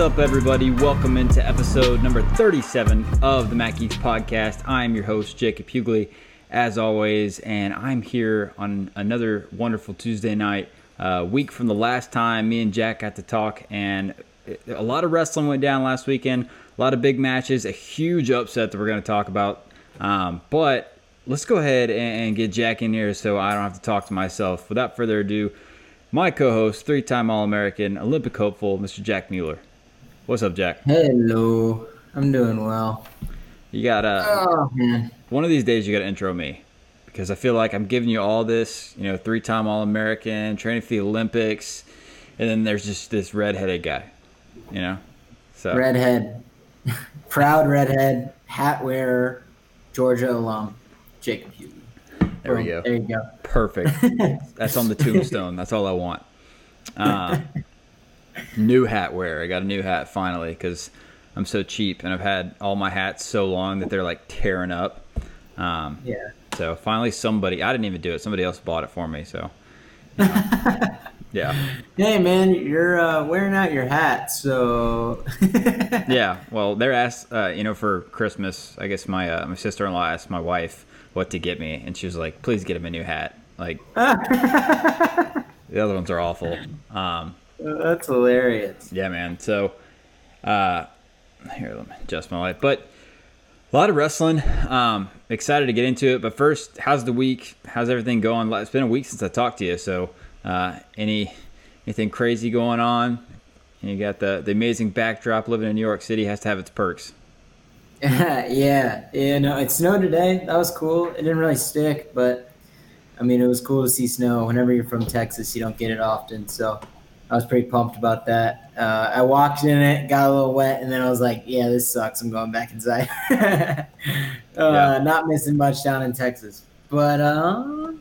Up, everybody? Welcome into episode number 37 of the Mac Eats podcast. I'm your host, Jacob Hughley, as always, and I'm here on another wonderful Tuesday night, uh, week from the last time me and Jack got to talk. And a lot of wrestling went down last weekend, a lot of big matches, a huge upset that we're going to talk about. Um, but let's go ahead and get Jack in here so I don't have to talk to myself. Without further ado, my co-host, three-time All-American, Olympic hopeful, Mr. Jack Mueller. What's up, Jack? Hello. I'm doing well. You gotta. Oh man. one of these days you got to intro me because I feel like I'm giving you all this, you know, three-time All-American, training for the Olympics, and then there's just this red-headed guy, you know. So Redhead. Proud redhead, hat wearer, Georgia alum, Jacob Hughes. there we go. There you go. Perfect. That's on the tombstone. That's all I want. Uh, new hat wear. I got a new hat finally because I'm so cheap and I've had all my hats so long that they're like tearing up. Um, Yeah. so finally, somebody, I didn't even do it. Somebody else bought it for me. So, you know. yeah. Hey man, you're uh, wearing out your hat, so Yeah. Well, they're asked, uh, you know, for Christmas, I guess my, uh, my sister in law asked my wife what to get me. And she was like, please get him a new hat. Like, the other ones are awful. Um, That's hilarious. Yeah, man. So, uh, here, let me adjust my light. But a lot of wrestling. Um, excited to get into it. But first, how's the week? How's everything going? It's been a week since I talked to you. So, uh, any anything crazy going on? You got the the amazing backdrop. Living in New York City has to have its perks. yeah, yeah, no, it snowed today. That was cool. It didn't really stick, but I mean, it was cool to see snow. Whenever you're from Texas, you don't get it often, so I was pretty pumped about that. Uh, I walked in it, got a little wet, and then I was like, "Yeah, this sucks. I'm going back inside." uh, Yeah. Not missing much down in Texas, but uh,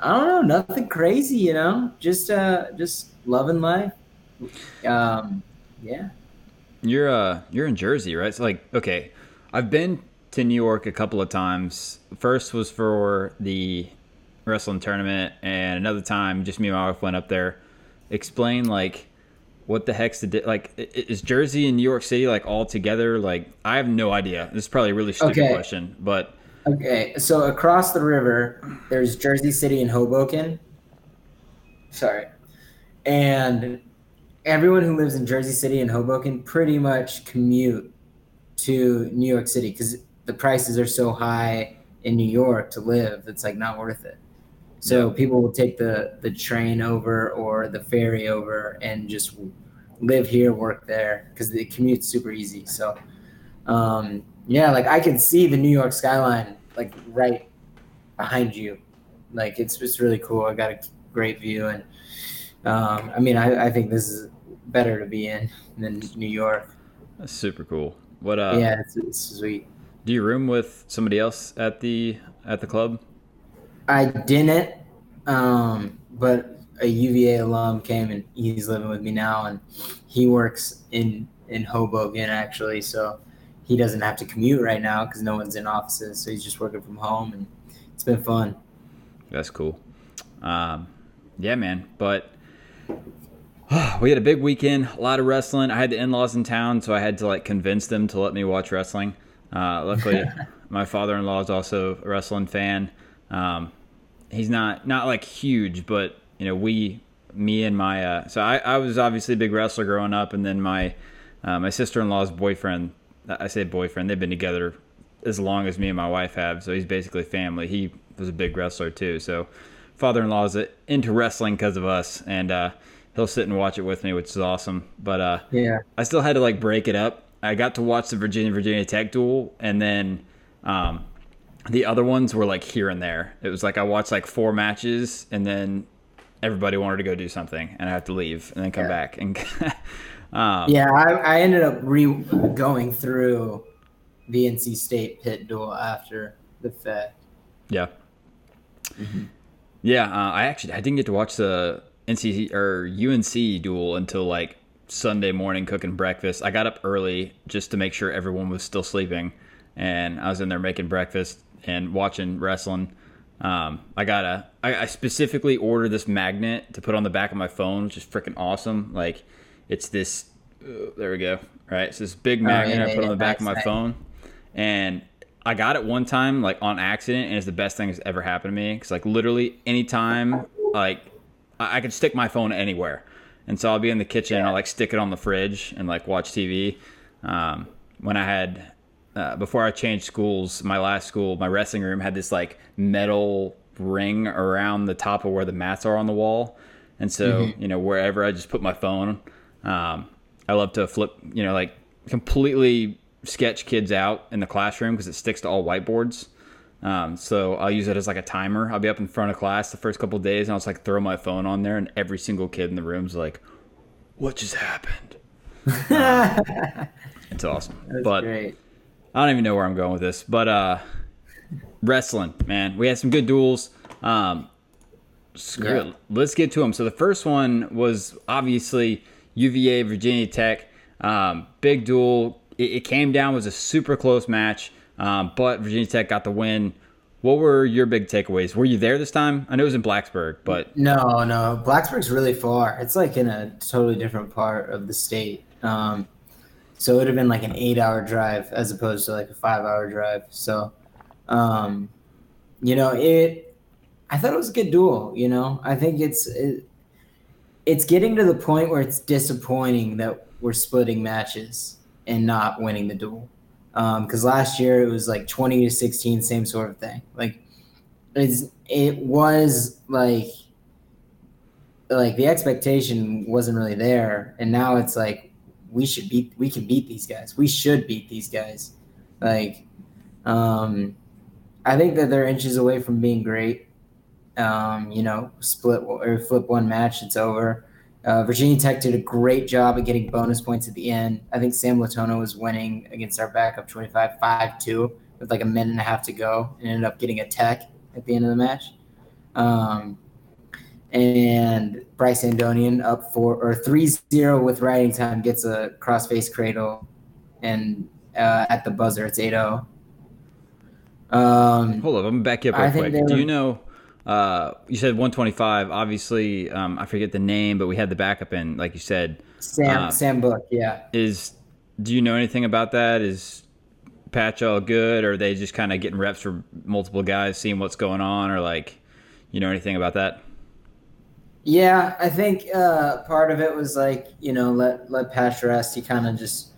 I don't know, nothing crazy, you know. Just uh, just loving life. Um, yeah. You're uh you're in Jersey, right? So like, okay, I've been to New York a couple of times. First was for the wrestling tournament, and another time just me and my wife went up there. Explain like what the heck's the di- like? Is Jersey and New York City like all together? Like, I have no idea. This is probably a really stupid Okay. question, but Okay, so across the river, there's Jersey City and Hoboken. Sorry. And everyone who lives in Jersey City and Hoboken pretty much commute to New York City because the prices are so high in New York to live, it's like not worth it. So people will take the, the train over or the ferry over and just live here, work there because the commute's super easy. So, um, yeah, like I can see the New York skyline like right behind you. Like it's it's really cool. I got a great view, and um, I mean, I, I think this is better to be in than New York. that's super cool. What uh? yeah, it's, it's sweet. Do you room with somebody else at the at the club? I didn't, um, but a UVA alum came and he's living with me now, and he works in in Hoboken actually, so he doesn't have to commute right now because no one's in offices, so he's just working from home, and it's been fun. That's cool. Um, yeah, man. But we had a big weekend, a lot of wrestling. I had the in-laws in town, so I had to like convince them to let me watch wrestling. Uh, luckily, my father-in-law is also a wrestling fan. Um, he's not not like huge, but you know, we, me and my, uh, so I, I was obviously a big wrestler growing up, and then my uh, my sister-in-law's boyfriend. I say boyfriend. They've been together as long as me and my wife have, so he's basically family. He was a big wrestler too. So father-in-law is into wrestling because of us, and uh, he'll sit and watch it with me, which is awesome. But uh, Yeah. I still had to like break it up. I got to watch the Virginia Virginia Tech duel, and then um, the other ones were like here and there. It was like I watched like four matches, and then everybody wanted to go do something, and I had to leave and then come Yeah. back. And um, Yeah, I, I ended up re going through the NC State Pitt duel after the fact. Yeah. Yeah, uh, I actually I didn't get to watch the NC or UNC duel until like Sunday morning cooking breakfast. I got up early just to make sure everyone was still sleeping, and I was in there making breakfast and watching wrestling. Um, I got a I, I specifically ordered this magnet to put on the back of my phone, which is freaking awesome. Like, it's this uh, there we go. Right, so this big magnet yeah, I put on the back of my phone, and I got it one time like on accident, and it's the best thing that's ever happened to me. Because like literally anytime, like I, I could stick my phone anywhere, and so I'll be in the kitchen and I'll like stick it on the fridge and like watch TV. Um, when I had uh, before I changed schools, my last school, my wrestling room had this like metal ring around the top of where the mats are on the wall, and so Mm-hmm. you know wherever I just put my phone. Um, I love to flip, you know, like completely sketch kids out in the classroom because it sticks to all whiteboards. Um, so I'll use it as like a timer. I'll be up in front of class the first couple of days, and I'll just like throw my phone on there, and every single kid in the room's like, "What just happened?" Um, it's awesome. That's but great. I don't even know where I'm going with this, but uh, wrestling, man, we had some good duels. Um, screw Yeah. it. Let's get to them. So the first one was obviously UVA Virginia Tech, um, big duel. It, it came down was a super close match, um, but Virginia Tech got the win. What were your big takeaways? Were you there this time? I know it was in Blacksburg, but No, no. Blacksburg's really far. It's like in a totally different part of the state. Um, so it would have been like an eight-hour drive as opposed to like a five-hour drive. So, um, you know, it. I thought it was a good duel. You know, I think it's it, it's getting to the point where it's disappointing that we're splitting matches and not winning the duel. Because last year it was like twenty to sixteen, same sort of thing. Like it's it was like like the expectation wasn't really there and now it's like we should beat we can beat these guys we should beat these guys like um i think that they're inches away from being great um you know split or flip one match it's over uh, Virginia Tech did a great job at getting bonus points at the end. I think Sam Latona was winning against our backup 25 5 2 with like a minute and a half to go and ended up getting a tech at the end of the match. Um, and Bryce Andonian up four or 3 0 with riding time gets a crossface cradle and uh, at the buzzer it's 8 0. Um, hold up, I'm gonna back you up real quick. Do you know? Uh, you said 125. Obviously, um, I forget the name, but we had the backup in, like you said. Sam, Uh, Sam Book, yeah. is do you know anything about that is patch all good or are they just kind of getting reps for multiple guys seeing what's going on or like you know anything about that Yeah, I think uh, part of it was like you know let let. He kind of just,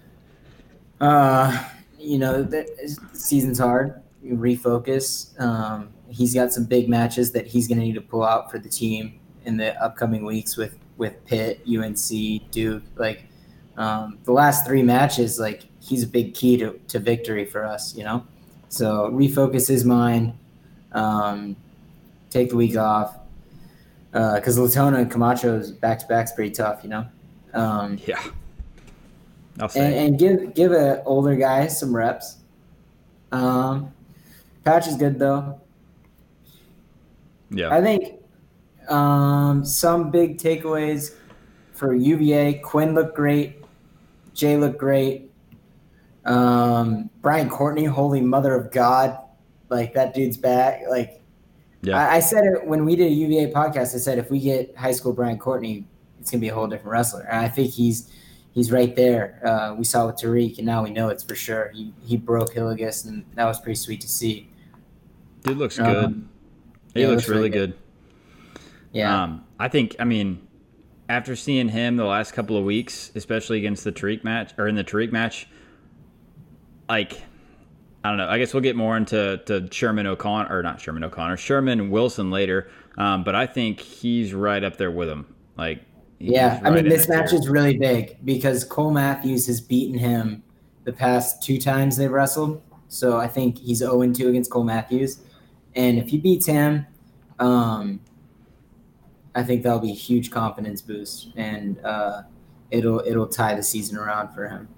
uh, you know, the season's hard. You refocus. Um, he's got some big matches that he's going to need to pull out for the team in the upcoming weeks with with Pitt, UNC, Duke. Like um, the last three matches, like he's a big key to, to victory for us. You know, so refocus his mind. Um, take the week off because Latona and Camacho's back to back's pretty tough, you know. Um, yeah and, and give give a older guy some reps. Um, Patch is good though. yeah I think um, some big takeaways for UVA. Quinn looked great. Jay looked great. Um, Brian Courtney, holy mother of God, like that dude's back. Like yeah I, I said it when we did a UVA podcast. I said if we get high school Brian Courtney, it's gonna be a whole different wrestler. And I think he's he's right there. Uh, we saw with Tariq, and now we know it's for sure. He he broke Hillegas, and that was pretty sweet to see. dude looks um, good he yeah, looks looks really really good, Yeah, um i think i mean after seeing him the last couple of weeks especially against the Tariq match or in the Tariq match like I don't know. I guess we'll get more into to Sherman O'Connor or not Sherman O'Connor, Sherman Wilson later. Um, but I think he's right up there with him. Like, yeah. I mean, this match is really big because Cole Matthews has beaten him the past two times they've wrestled. So I think he's 0 2 against Cole Matthews. And if he beats him, um, I think that'll be a huge confidence boost, and uh, it'll it'll tie the season around for him.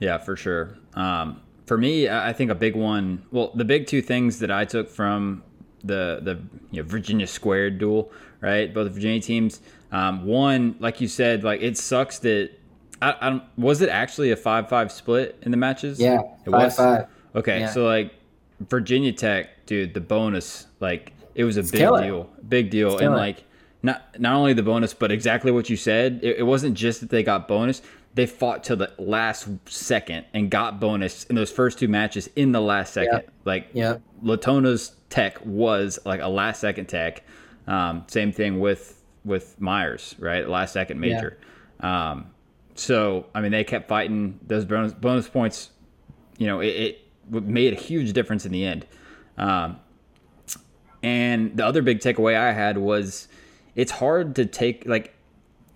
Yeah, for sure. Um, for me, I think a big one. Well, the big two things that I took from the the you know, Virginia squared duel, right? Both the Virginia teams. Um, one, like you said, like it sucks that. I, I don't, was it actually a five-five split in the matches? Yeah, it five was. five. Okay, Yeah. so like Virginia Tech, dude, the bonus, like it was a big killer. deal, big deal, It's and killer. like not not only the bonus, but exactly what you said. It, it wasn't just that they got bonus; they fought to the last second and got bonus in those first two matches in the last second. Yep. Like Yep. Latona's tech was like a last second tech. Um, same thing with with Myers, right? Last second major. Um, so I mean, they kept fighting those bonus bonus points. You know, it, it made a huge difference in the end. Um, and the other big takeaway I had was it's hard to take like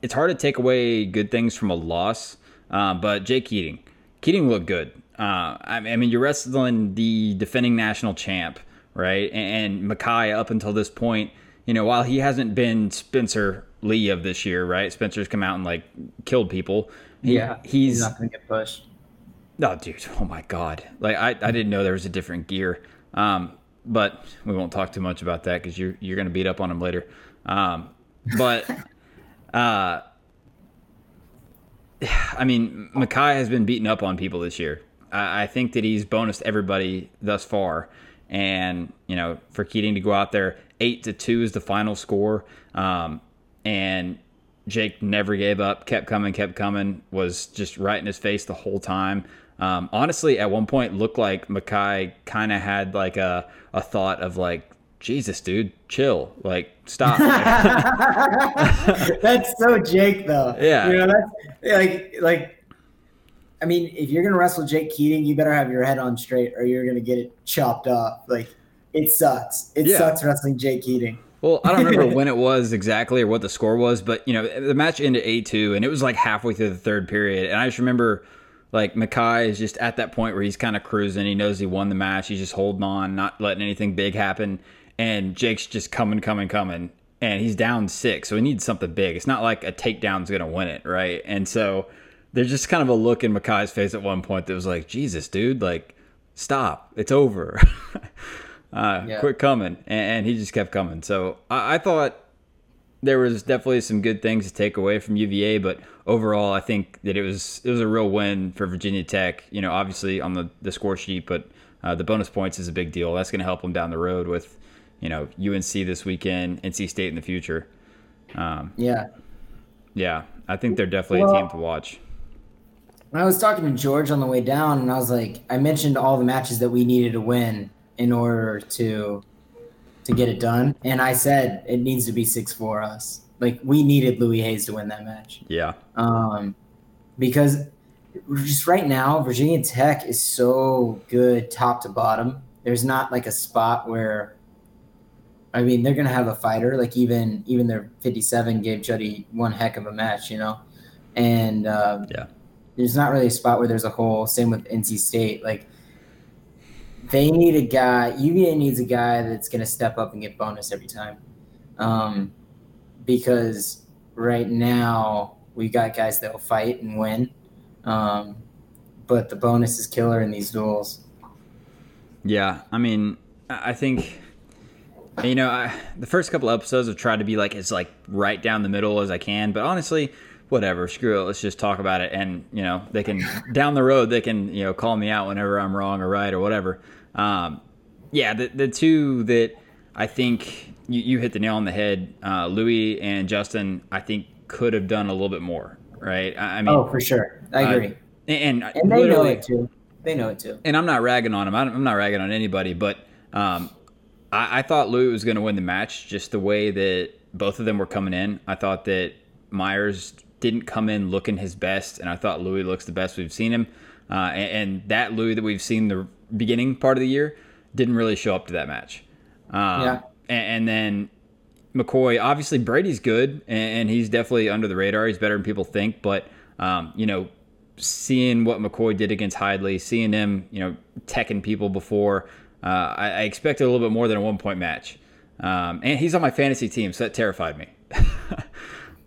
it's hard to take away good things from a loss. Uh, but Jake Keating, Keating looked good. Uh, I, I mean, you're wrestling the defending national champ, right? And, and Mekhi up until this point, you know, while he hasn't been Spencer Lee of this year, right? Spencer's come out and like killed people. He- Yeah. he's not gonna get pushed. Oh, dude! Oh my God! Like I, I didn't know there was a different gear. Um, but we won't talk too much about that because you're you're gonna beat up on him later. Um, but uh, I mean, Mekhi has been beating up on people this year. I, I think that he's bonused everybody thus far, and you know, for Keating to go out there eight to two is the final score, um, and Jake never gave up, kept coming, kept coming, was just right in his face the whole time. Um, honestly, at one point, looked like Mekhi kind of had like a, a thought of like, Jesus, dude, chill, like stop. that's so Jake though. Yeah. You know, that's like like I mean, if you're gonna wrestle Jake Keating, you better have your head on straight or you're gonna get it chopped off. Like it sucks. It Yeah. sucks wrestling Jake Keating. Well, I don't remember when it was exactly or what the score was, but you know, the match ended eight two, and it was like halfway through the third period, and I just remember like Mekhi is just at that point where he's kind of cruising. He knows he won the match. He's just holding on, not letting anything big happen, and Jake's just coming, coming, coming, and he's down six, so he needs something big. It's not like a takedown's gonna win it, right? And so there's just kind of a look in Mekhi's face at one point that was like, Jesus, dude, like stop, it's over. uh, Yeah. Quit coming, and, and he just kept coming. So I, I thought there was definitely some good things to take away from UVA, but overall, I think that it was it was a real win for Virginia Tech. You know, obviously on the the score sheet, but uh, the bonus points is a big deal. That's going to help them down the road with you know UNC this weekend, NC State in the future. Um, Yeah. yeah, I think they're definitely a team to watch. When I was talking to George on the way down, and I was like, I mentioned all the matches that we needed to win in order to to get it done, and I said it needs to be six for us. Like we needed Louis Hayes to win that match, Yeah, um, because just right now Virginia Tech is so good top to bottom. There's not like a spot where. I mean, they're gonna have a fighter. Like even even their 57 gave Juddy one heck of a match, you know, and um, Yeah. there's not really a spot where there's a hole. Same with NC State. Like they need a guy. UVA needs a guy that's going to step up and get bonus every time, um, because right now we got guys that will fight and win, um, but the bonus is killer in these duels. Yeah, I mean, I think you know, I, the first couple episodes I've tried to be like as like right down the middle as I can, but honestly, whatever, screw it. Let's just talk about it, and you know, they can down the road they can you know call me out whenever I'm wrong or right or whatever. Um, yeah, the the two that I think you, you hit the nail on the head, uh, Louis and Justin, I think could have done a little bit more, right? I, I mean, Oh, for sure, I uh, agree, and, and they know it too. They know it too. and I'm not ragging on them. I'm not ragging on anybody, but um, I, I thought Louis was going to win the match just the way that both of them were coming in. I thought that Myers didn't come in looking his best, and I thought Louis looks the best we've seen him. Uh, and, and that Louis that we've seen the beginning part of the year didn't really show up to that match. Um, Yeah. and, and then McCoy, obviously Brady's good, and, and he's definitely under the radar. He's better than people think, but um, you know, seeing what McCoy did against Hidley, seeing him, you know, teching people before, uh, I, I expected a little bit more than a one point match. Um, and he's on my fantasy team, so that terrified me.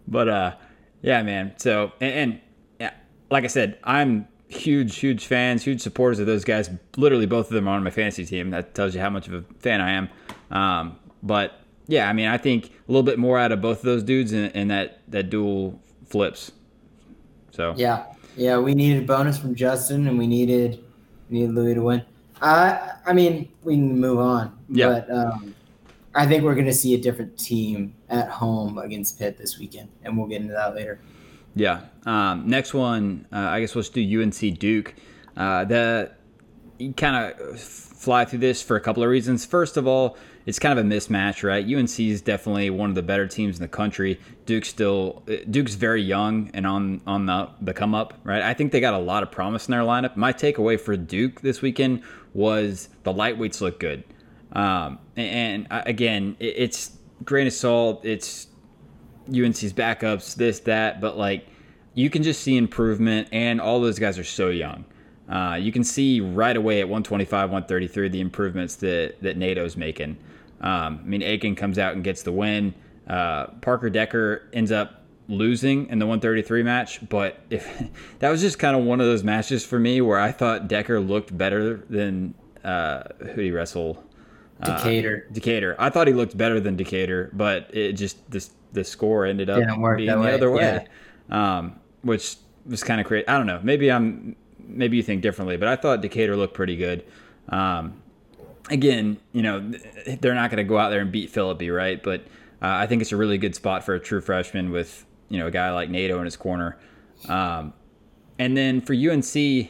but uh, yeah, man. So and, and yeah, like I said, I'm huge, huge fans, huge supporters of those guys. Literally, both of them are on my fantasy team. That tells you how much of a fan I am. Um, but yeah, I mean, I think a little bit more out of both of those dudes, and, and that that dual flips. So Yeah, yeah, we needed a bonus from Justin, and we needed we needed Louis to win. I I mean, we can move on. Yeah. But um, I think we're going to see a different team at home against Pitt this weekend, and we'll get into that later. Yeah. Um, next one, uh, I guess let's do UNC Duke. Uh, the kind of fly through this for a couple of reasons. First of all, it's kind of a mismatch, right? UNC is definitely one of the better teams in the country. Duke's still Duke's very young and on on the the come up, right? I think they got a lot of promise in their lineup. My takeaway for Duke this weekend was the lightweights look good. Um, and, and again, it's grain of salt. It's UNC's backups, this, that, but like you can just see improvement, and all those guys are so young. Uh, you can see right away at 125, 133 the improvements that that NATO's making. Um, I mean, Aiken comes out and gets the win. Uh, Parker Decker ends up losing in the 133 match, but if that was just kind of one of those matches for me where I thought Decker looked better than uh, who he wrestle Decatur. Uh, Decatur. I thought he looked better than Decatur, but it just this the score ended up being the way. other way, yeah. um, which was kind of crazy. I don't know. Maybe I'm maybe you think differently, but I thought Decatur looked pretty good. Um, again, you know, they're not going to go out there and beat Phillippi, right? But uh, I think it's a really good spot for a true freshman with you know a guy like NATO in his corner. Um, and then for UNC,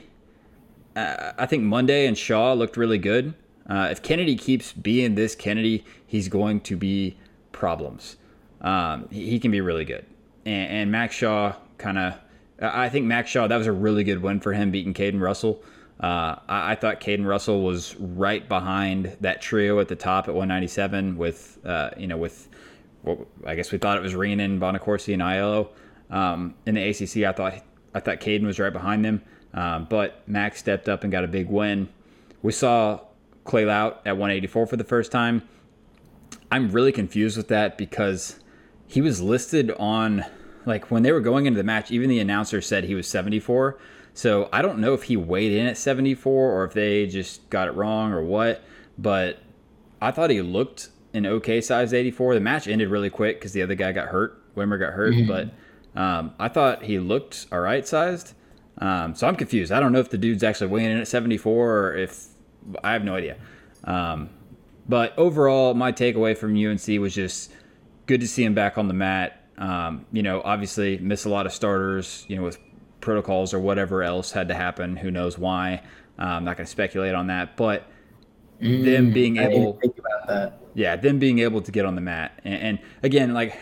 uh, I think Monday and Shaw looked really good. Uh, if Kennedy keeps being this Kennedy, he's going to be problems. Um, he, he, can be really good. And, and Max Shaw kind of, I think Max Shaw, that was a really good win for him beating Caden Russell. Uh, I, I, thought Caden Russell was right behind that trio at the top at 197 with, uh, you know, with, well, I guess we thought it was Reenan, Bonaccorsi, and Aiello. Um, in the ACC, I thought I thought Caden was right behind them, um, but Max stepped up and got a big win. We saw Clay Lautt at 184 for the first time. I'm really confused with that because he was listed on like when they were going into the match, even the announcer said he was 74. So I don't know if he weighed in at 74 or if they just got it wrong or what, but I thought he looked an okay size 84. The match ended really quick because the other guy got hurt. Wimmer got hurt, mm-hmm. but um, I thought he looked all right sized. Um, so I'm confused. I don't know if the dude's actually weighing in at 74 or if I have no idea. Um, but overall, my takeaway from UNC was just good to see him back on the mat. Um, you know, obviously miss a lot of starters, you know, with protocols or whatever else had to happen. Who knows why? I'm not going to speculate on that, but mm, them being able, yeah, them being able to get on the mat, and, and, again, like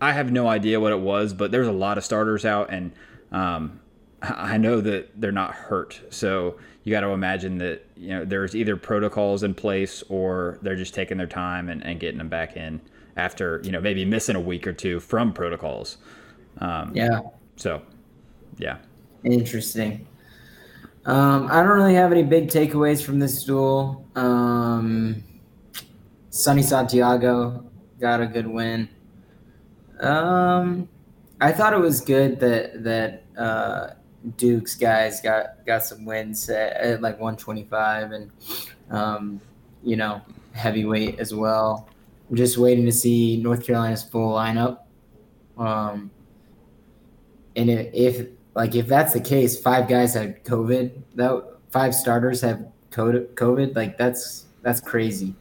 I have no idea what it was, but there's a lot of starters out, and um, I know that they're not hurt, so you got to imagine that you know there's either protocols in place or they're just taking their time and, and getting them back in after you know maybe missing a week or two from protocols. Um, yeah. So, yeah. Interesting. Um, I don't really have any big takeaways from this duel. Um, Sonny Santiago got a good win. Um, I thought it was good that that uh, Duke's guys got got some wins at, at like 125 and um, you know heavyweight as well. I'm just waiting to see North Carolina's full lineup. Um, and if, if like if that's the case, five guys had COVID. That five starters have COVID. Like that's that's crazy.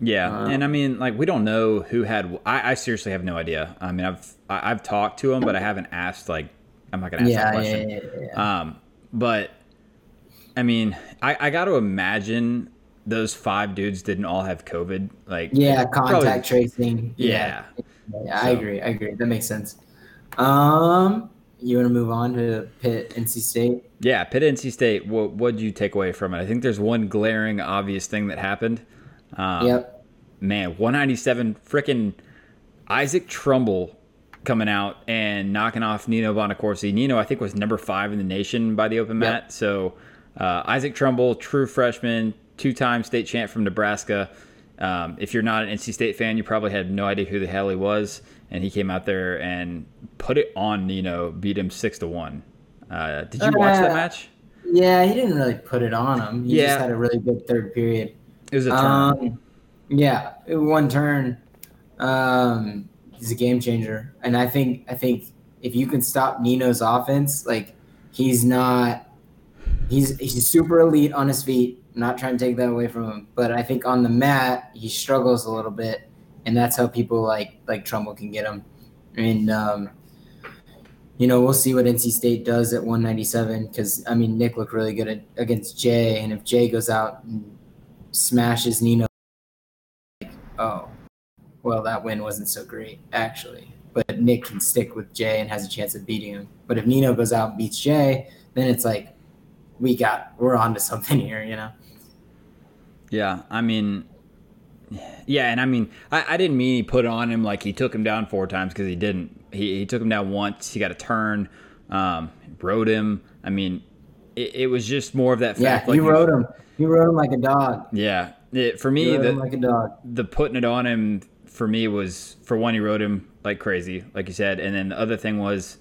Yeah, uh, and I mean, like we don't know who had. I, I seriously have no idea. I mean, I've I, have talked to them, but I haven't asked like I'm not gonna ask yeah, that question. Yeah, yeah, yeah, Um, but I mean, I, I got to imagine those five dudes didn't all have COVID. Like, yeah, contact probably, tracing. Yeah, yeah, so. I agree. I agree. That makes sense. Um, you want to move on to Pitt, NC State? Yeah, Pitt, NC State. What what did you take away from it? I think there's one glaring, obvious thing that happened. Um, yep. Man, 197 freaking Isaac Trumbull coming out and knocking off Nino Bonaccorsi. Nino, I think, was number five in the nation by the open mat. Yep. So uh, Isaac Trumbull, true freshman, two-time state champ from Nebraska. Um, if you're not an NC State fan, you probably had no idea who the hell he was, and he came out there and put it on Nino, beat him six to one. Uh, did you uh, watch that match? Yeah, he didn't really put it on him. He yeah. just had a really good third period. It was a turn. Um, yeah, one turn. Um, he's a game changer. And I think I think if you can stop Nino's offense, like he's not he's he's super elite on his feet. not trying to take that away from him, but I think on the mat he struggles a little bit, and that's how people like like Trumbull can get him. And um, you know, we'll see what NC State does at 197 because I mean Nick looked really good at, against Jay, and if Jay goes out and smashes Nino, like, oh, well, that win wasn't so great actually. But Nick can stick with Jay and has a chance of beating him. But if Nino goes out and beats Jay, then it's like we got we're on to something here, you know. Yeah, I mean, yeah, and I mean, I, I didn't mean he put it on him like he took him down four times because he didn't. He, he took him down once. He got a turn, um, rode him. I mean, it, it was just more of that fact. Yeah, like you rode him. You rode him like a dog. Yeah, it, for me, the, like a dog. the putting it on him for me was for one, he rode him like crazy, like you said, and then the other thing was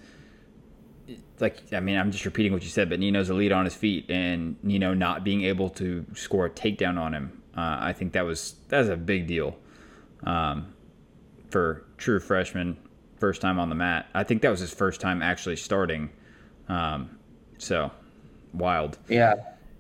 like I mean, I'm just repeating what you said, but Nino's a lead on his feet, and Nino not being able to score a takedown on him, uh, I think that was that's a big deal um, for true freshman, first time on the mat. I think that was his first time actually starting. Um, so wild. Yeah.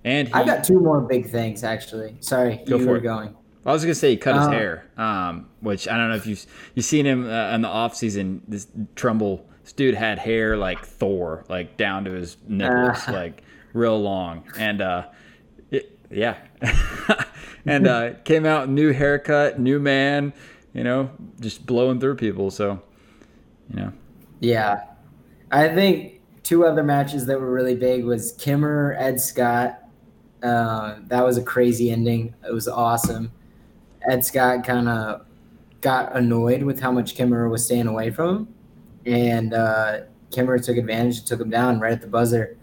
And he, I got two more big things actually. Sorry, go you for were it. going. I was gonna say he cut his Um, hair, um, which I don't know if you've you seen him uh, in the off season. This Trumbull, this dude had hair like Thor, like down to his nipples, Ah. like real long, and uh, yeah, and uh, came out new haircut, new man, you know, just blowing through people. So, you know, Yeah, I think two other matches that were really big was Kimmer Ed Scott. Uh, that was a crazy ending. It was awesome. Ed Scott kind of got annoyed with how much Kimmer was staying away from him, and uh, Kimmer took advantage and took him down right at the buzzer.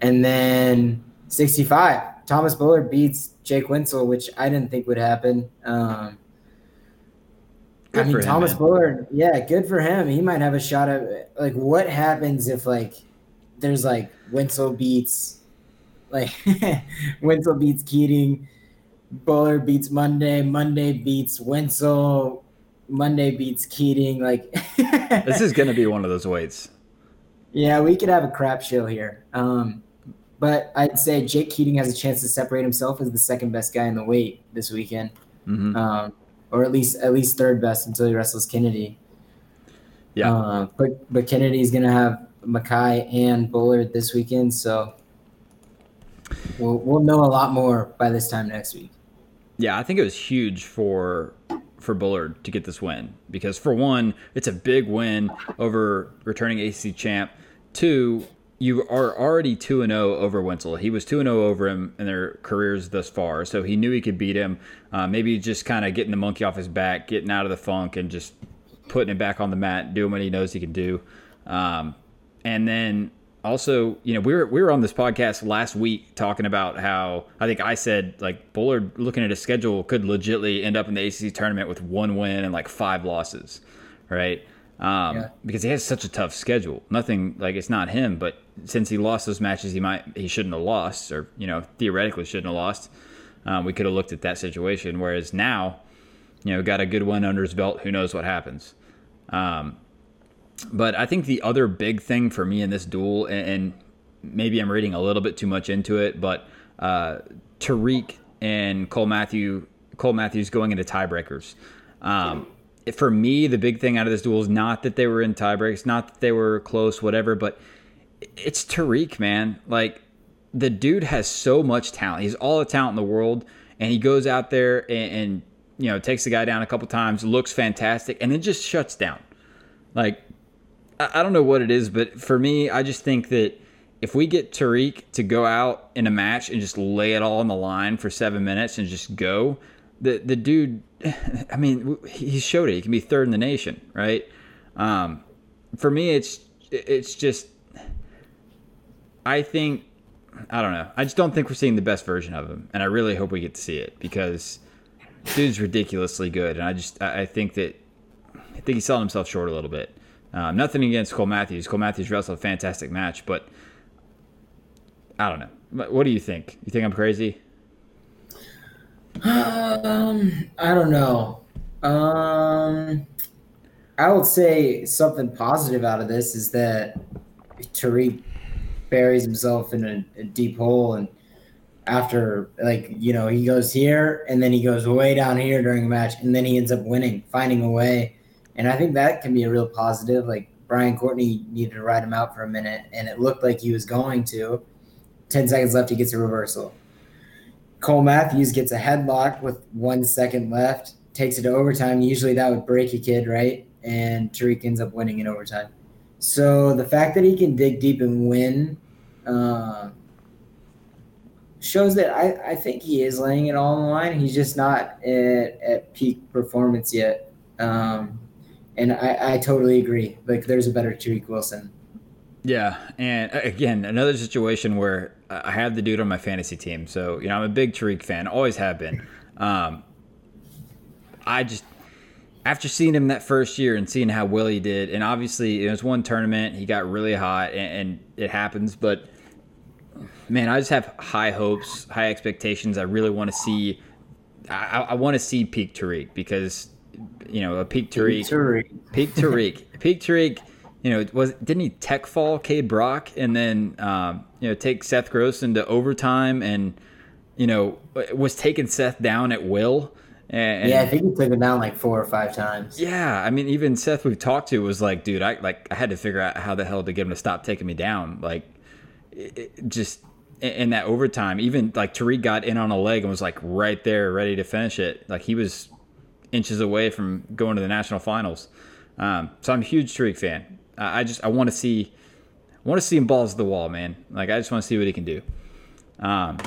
And then 65, Thomas Bullard beats Jake Wentzel, which I didn't think would happen. Um, I mean, for him, Thomas man. Bullard, yeah, good for him. He might have a shot at like what happens if like there's like Winslow beats like Winslow beats Keating, Bullard beats Monday, Monday beats Winslow, Monday beats Keating. Like this is gonna be one of those weights. yeah, we could have a crap show here. Um, but I'd say Jake Keating has a chance to separate himself as the second best guy in the weight this weekend, hmm um, or at least at least third best until he wrestles Kennedy. Yeah. Uh, but but Kennedy's gonna have Mekhi and Bullard this weekend, so we'll we'll know a lot more by this time next week. Yeah, I think it was huge for for Bullard to get this win because for one, it's a big win over returning AC champ. Two, you are already two and zero over Wentzel. He was two and zero over him in their careers thus far, so he knew he could beat him. Uh, maybe just kind of getting the monkey off his back, getting out of the funk, and just putting it back on the mat, doing what he knows he can do. Um, and then also, you know, we were we were on this podcast last week talking about how I think I said like Bullard looking at his schedule could legitly end up in the ACC tournament with one win and like five losses, right? Um, Yeah. Because he has such a tough schedule. Nothing like it's not him, but since he lost those matches, he might he shouldn't have lost, or you know theoretically shouldn't have lost. Um, we could have looked at that situation. Whereas now, you know, got a good win under his belt. Who knows what happens? Um, but I think the other big thing for me in this duel, and, and maybe I'm reading a little bit too much into it, but uh, Tariq and Cole Matthew, Cole Matthews going into tiebreakers. Um, for me, the big thing out of this duel is not that they were in tiebreaks, not that they were close, whatever, but it's Tariq, man. Like the dude has so much talent. He's all the talent in the world, and he goes out there and, and you know takes the guy down a couple times, looks fantastic, and then just shuts down. Like I I don't know what it is, but for me, I just think that if we get Tariq to go out in a match and just lay it all on the line for seven minutes and just go, the the dude, I mean, he showed it. He can be third in the nation, right? Um, for me, it's it's just, I think, I don't know. I just don't think we're seeing the best version of him, and I really hope we get to see it because dude's ridiculously good, and I just I think that I think he's selling himself short a little bit. Um, nothing against Cole Matthews. Cole Matthews wrestled a fantastic match, but I don't know. What do you think? You think I'm crazy? Um, I don't know. Um, I would say something positive out of this is that Tariq buries himself in a, a deep hole and after like you know he goes here and then he goes way down here during a match and then he ends up winning, finding a way, and I think that can be a real positive. Like Brian Courtney needed to ride him out for a minute, and it looked like he was going to. Ten seconds left, he gets a reversal. Cole Matthews gets a headlock with one second left, takes it to overtime. Usually that would break a kid, right? And Tariq ends up winning in overtime. So the fact that he can dig deep and win uh, shows that I, I think he is laying it all on the line. He's just not at, at peak performance yet. Um, and I, I totally agree. Like there's a better Tariq Wilson. Yeah, and again, another situation where I have the dude on my fantasy team, so you know I'm a big Tariq fan, always have been. Um, I just after seeing him that first year and seeing how well he did, and obviously it was one tournament, he got really hot, and, and it happens. But man, I just have high hopes, high expectations. I really want to see. I, I want to see peak Tariq because you know a peak Tariq, peak Tariq, peak Tariq. You know, was didn't he tech fall Cade Brock and then um, you know take Seth Gross into overtime and you know was taking Seth down at will and, yeah, I think he took him down like four or five times. Yeah, I mean, even Seth we've talked to was like, dude, I like I had to figure out how the hell to get him to stop taking me down. Like, it, it just in that overtime, even like Tariq got in on a leg and was like right there, ready to finish it. Like he was inches away from going to the national finals. Um, so I'm a huge Tariq fan. I just I want to see, I want to see him balls to the wall, man. Like I just want to see what he can do, um,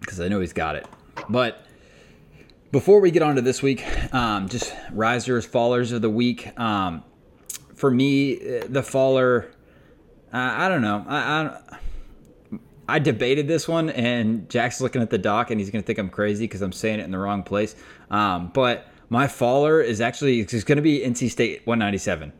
because I know he's got it. But before we get on to this week, um, just risers, fallers of the week. Um, for me, the faller, uh, I don't know. I, I, I debated this one, and Jack's looking at the doc, and he's to think I'm crazy because I'm saying it in the wrong place. Um, but my faller is actually it's going to be NC State 197.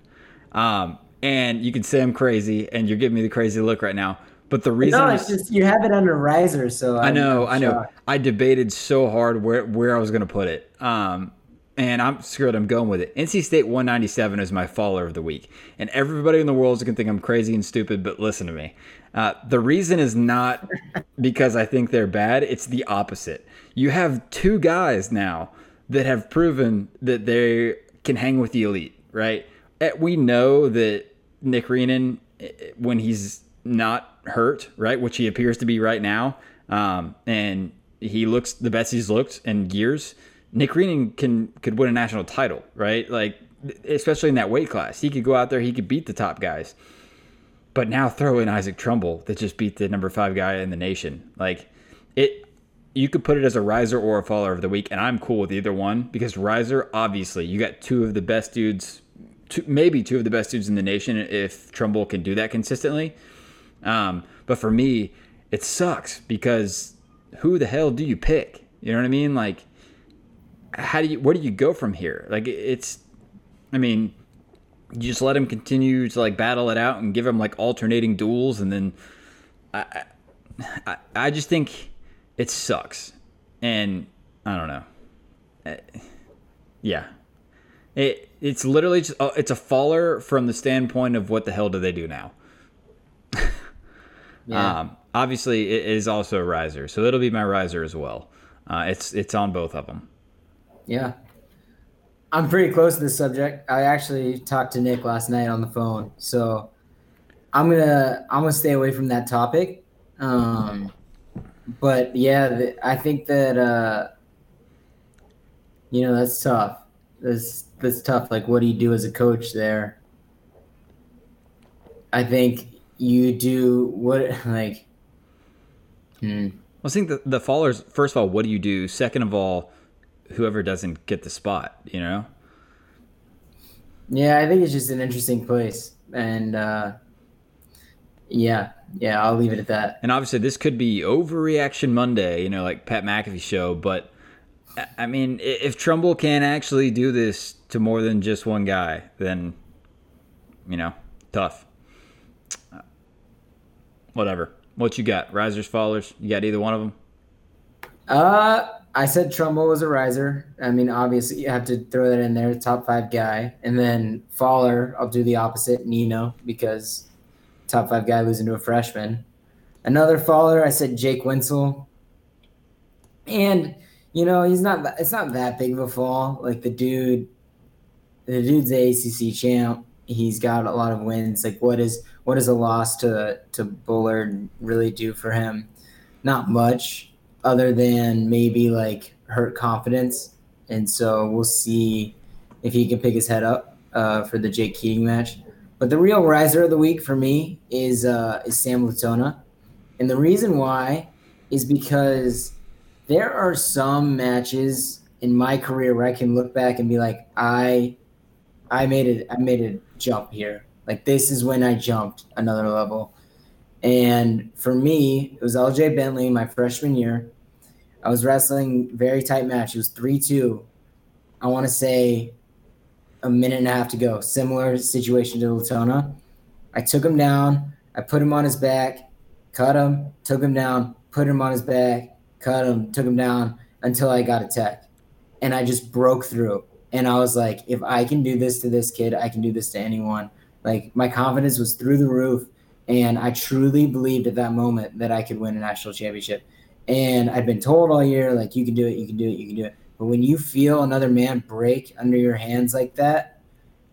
Um, and you can say I'm crazy, and you're giving me the crazy look right now. But the reason no, it's just you have it under riser, so I'm, i know, i know. I debated so hard where where I was going to put it. Um, and I'm screwed. I'm going with it. NC State 197 is my faller of the week, and everybody in the world is going to think I'm crazy and stupid. But listen to me. Uh, the reason is not because I think they're bad. It's the opposite. You have two guys now that have proven that they can hang with the elite. Right? Eh, we know that Nick Reenan, eh, when he's not hurt, right? Which he appears to be right now. Um, and he looks the best he's looked in years. Nick Reenan can could win a national title, right? Like especially in that weight class. He could go out there, he could beat the top guys. But now throw in Isaac Trumbull that just beat the number five guy in the nation. Like it you could put it as a riser or a faller of the week, and I'm cool with either one because riser, obviously, you got two of the best dudes, two, maybe two of the best dudes in the nation if Trumbull can do that consistently. Um, but for me, it sucks because who the hell do you pick? You know what I mean? Like, how do you, where do you go from here? Like, it's, I mean, you just let him continue to like battle it out and give him like alternating duels. And then I, I, I just think it sucks. And I don't know. Uh, yeah. It, it's literally just, uh, it's a faller from the standpoint of what the hell do they do now? Yeah. Um, obviously, it is also a riser, so it'll be my riser as well. Uh, it's it's on both of them. Yeah, I'm pretty close to this subject. I actually talked to Nick last night on the phone, so I'm gonna I'm gonna stay away from that topic. Um, but yeah, the, I think that uh, you know that's tough. That's that's tough. Like, what do you do as a coach there? I think you do what like hmm. I think the the fallers first of all, what do you do? Second of all, whoever doesn't get the spot, you know? Yeah, I think it's just an interesting place. And uh yeah, yeah, I'll leave it at that. And obviously this could be overreaction Monday, you know, like Pat McAfee show, but I mean, if Trumbull can actually do this to more than just one guy, then you know, tough whatever. What you got? Risers, fallers? You got either one of them? Uh, I said Trumbull was a riser. I mean, obviously you have to throw that in there, top five guy, and then faller. I'll do the opposite, Nino, because top five guy losing to a freshman. Another faller, I said Jake Wentzel. And you know, he's not. It's not that big of a fall. Like the dude, the dude's the ACC champ. He's got a lot of wins. Like what is what does a loss to to Bullard really do for him? Not much, other than maybe like hurt confidence. And so we'll see if he can pick his head up uh, for the Jake Keating match. But the real riser of the week for me is uh, is Sam Latona, and the reason why is because there are some matches in my career where I can look back and be like, I, I made it. I made a jump here. Like this is when I jumped another level. And for me, it was LJ Bentley my freshman year. I was wrestling very tight match. It was three two. I want to say a minute and a half to go. Similar situation to Latona. I took him down. I put him on his back, cut him, took him down, put him on his back, cut him, took him down until I got a tech. And I just broke through. And I was like, if I can do this to this kid, I can do this to anyone. Like my confidence was through the roof. And I truly believed at that moment that I could win a national championship. And I'd been told all year, like, you can do it, you can do it, you can do it. But when you feel another man break under your hands like that,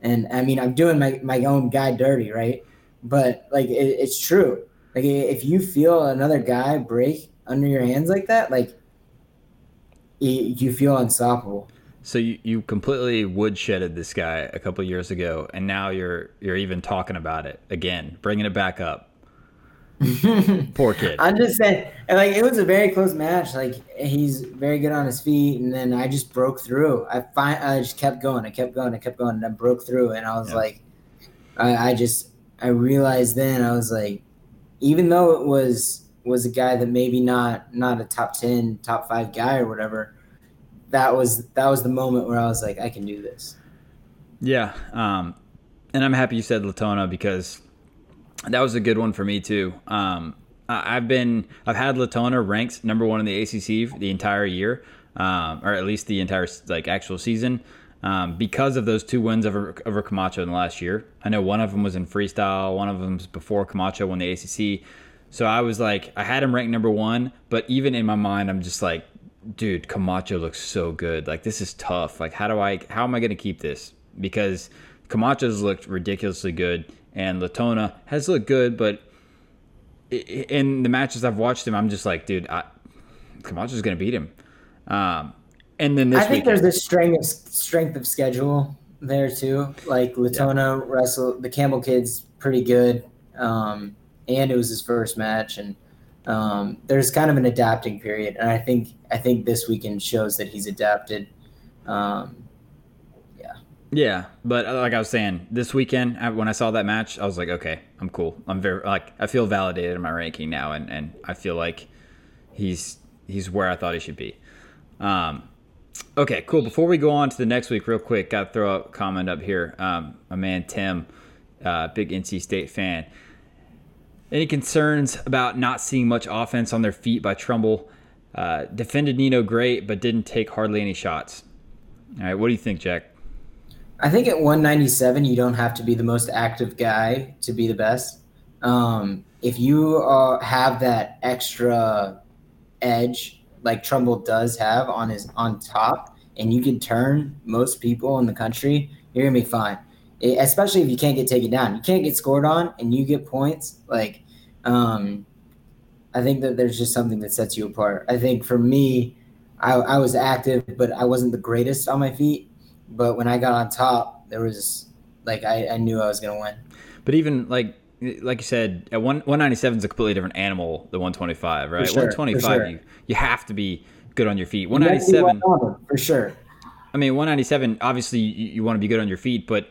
and I mean, I'm doing my, my own guy dirty, right? But like, it, it's true. Like, if you feel another guy break under your hands like that, like, it, you feel unstoppable. So you, you completely woodshedded this guy a couple years ago, and now you're you're even talking about it again, bringing it back up. Poor kid. I'm just saying, like it was a very close match. Like he's very good on his feet, and then I just broke through. I find I just kept going. I kept going. I kept going, and I broke through. And I was yeah. like, I, I just I realized then I was like, even though it was was a guy that maybe not not a top ten, top five guy or whatever, that was that was the moment where I was like, I can do this. Yeah, um, and I'm happy you said Latona because that was a good one for me too. Um, I've been I've had Latona ranked number one in the ACC the entire year, um, or at least the entire like actual season, um, because of those two wins over over Camacho in the last year. I know one of them was in freestyle, one of them was before Camacho won the ACC. So I was like, I had him ranked number one, but even in my mind, I'm just like, dude, Camacho looks so good. Like this is tough. Like how do I how am I gonna keep this? Because Camacho's looked ridiculously good and Latona has looked good, but in the matches I've watched him, I'm just like, dude, I, Camacho's going to beat him. Um, and then this I think there's a strength of, strength of schedule there too. Like Latona yeah. wrestle the Campbell kid's pretty good, um, and it was his first match, and um, there's kind of an adapting period, and I think I think this weekend shows that he's adapted. Um, yeah, Yeah, but uh, like I was saying, this weekend when I saw that match, I was like, okay, I'm cool. I'm very like I feel validated in my ranking now, and and I feel like he's he's where I thought he should be. Um, okay, cool. Before we go on to the next week, real quick, got to throw a comment up here. Um, my man Tim, uh, big NC State fan. Any concerns about not seeing much offense on their feet by Trumble? Uh, defended Nino great, but didn't take hardly any shots. All right, what do you think, Jack? I think at 197, you don't have to be the most active guy to be the best. Um, if you uh, have that extra edge, like Trumble does have on his on top, and you can turn most people in the country, you're gonna be fine. Especially if you can't get taken down, you can't get scored on, and you get points. Like, um, I think that there's just something that sets you apart. I think for me, I, I was active, but I wasn't the greatest on my feet but when I got on top, there was like I, I knew I was gonna win. But even like like you said, at one one ninety seven is a completely different animal than one twenty five, right? Sure, one twenty five, you you have to be good on your feet. One ninety seven, for sure. I mean, one ninety seven. Obviously, you, you want to be good on your feet, but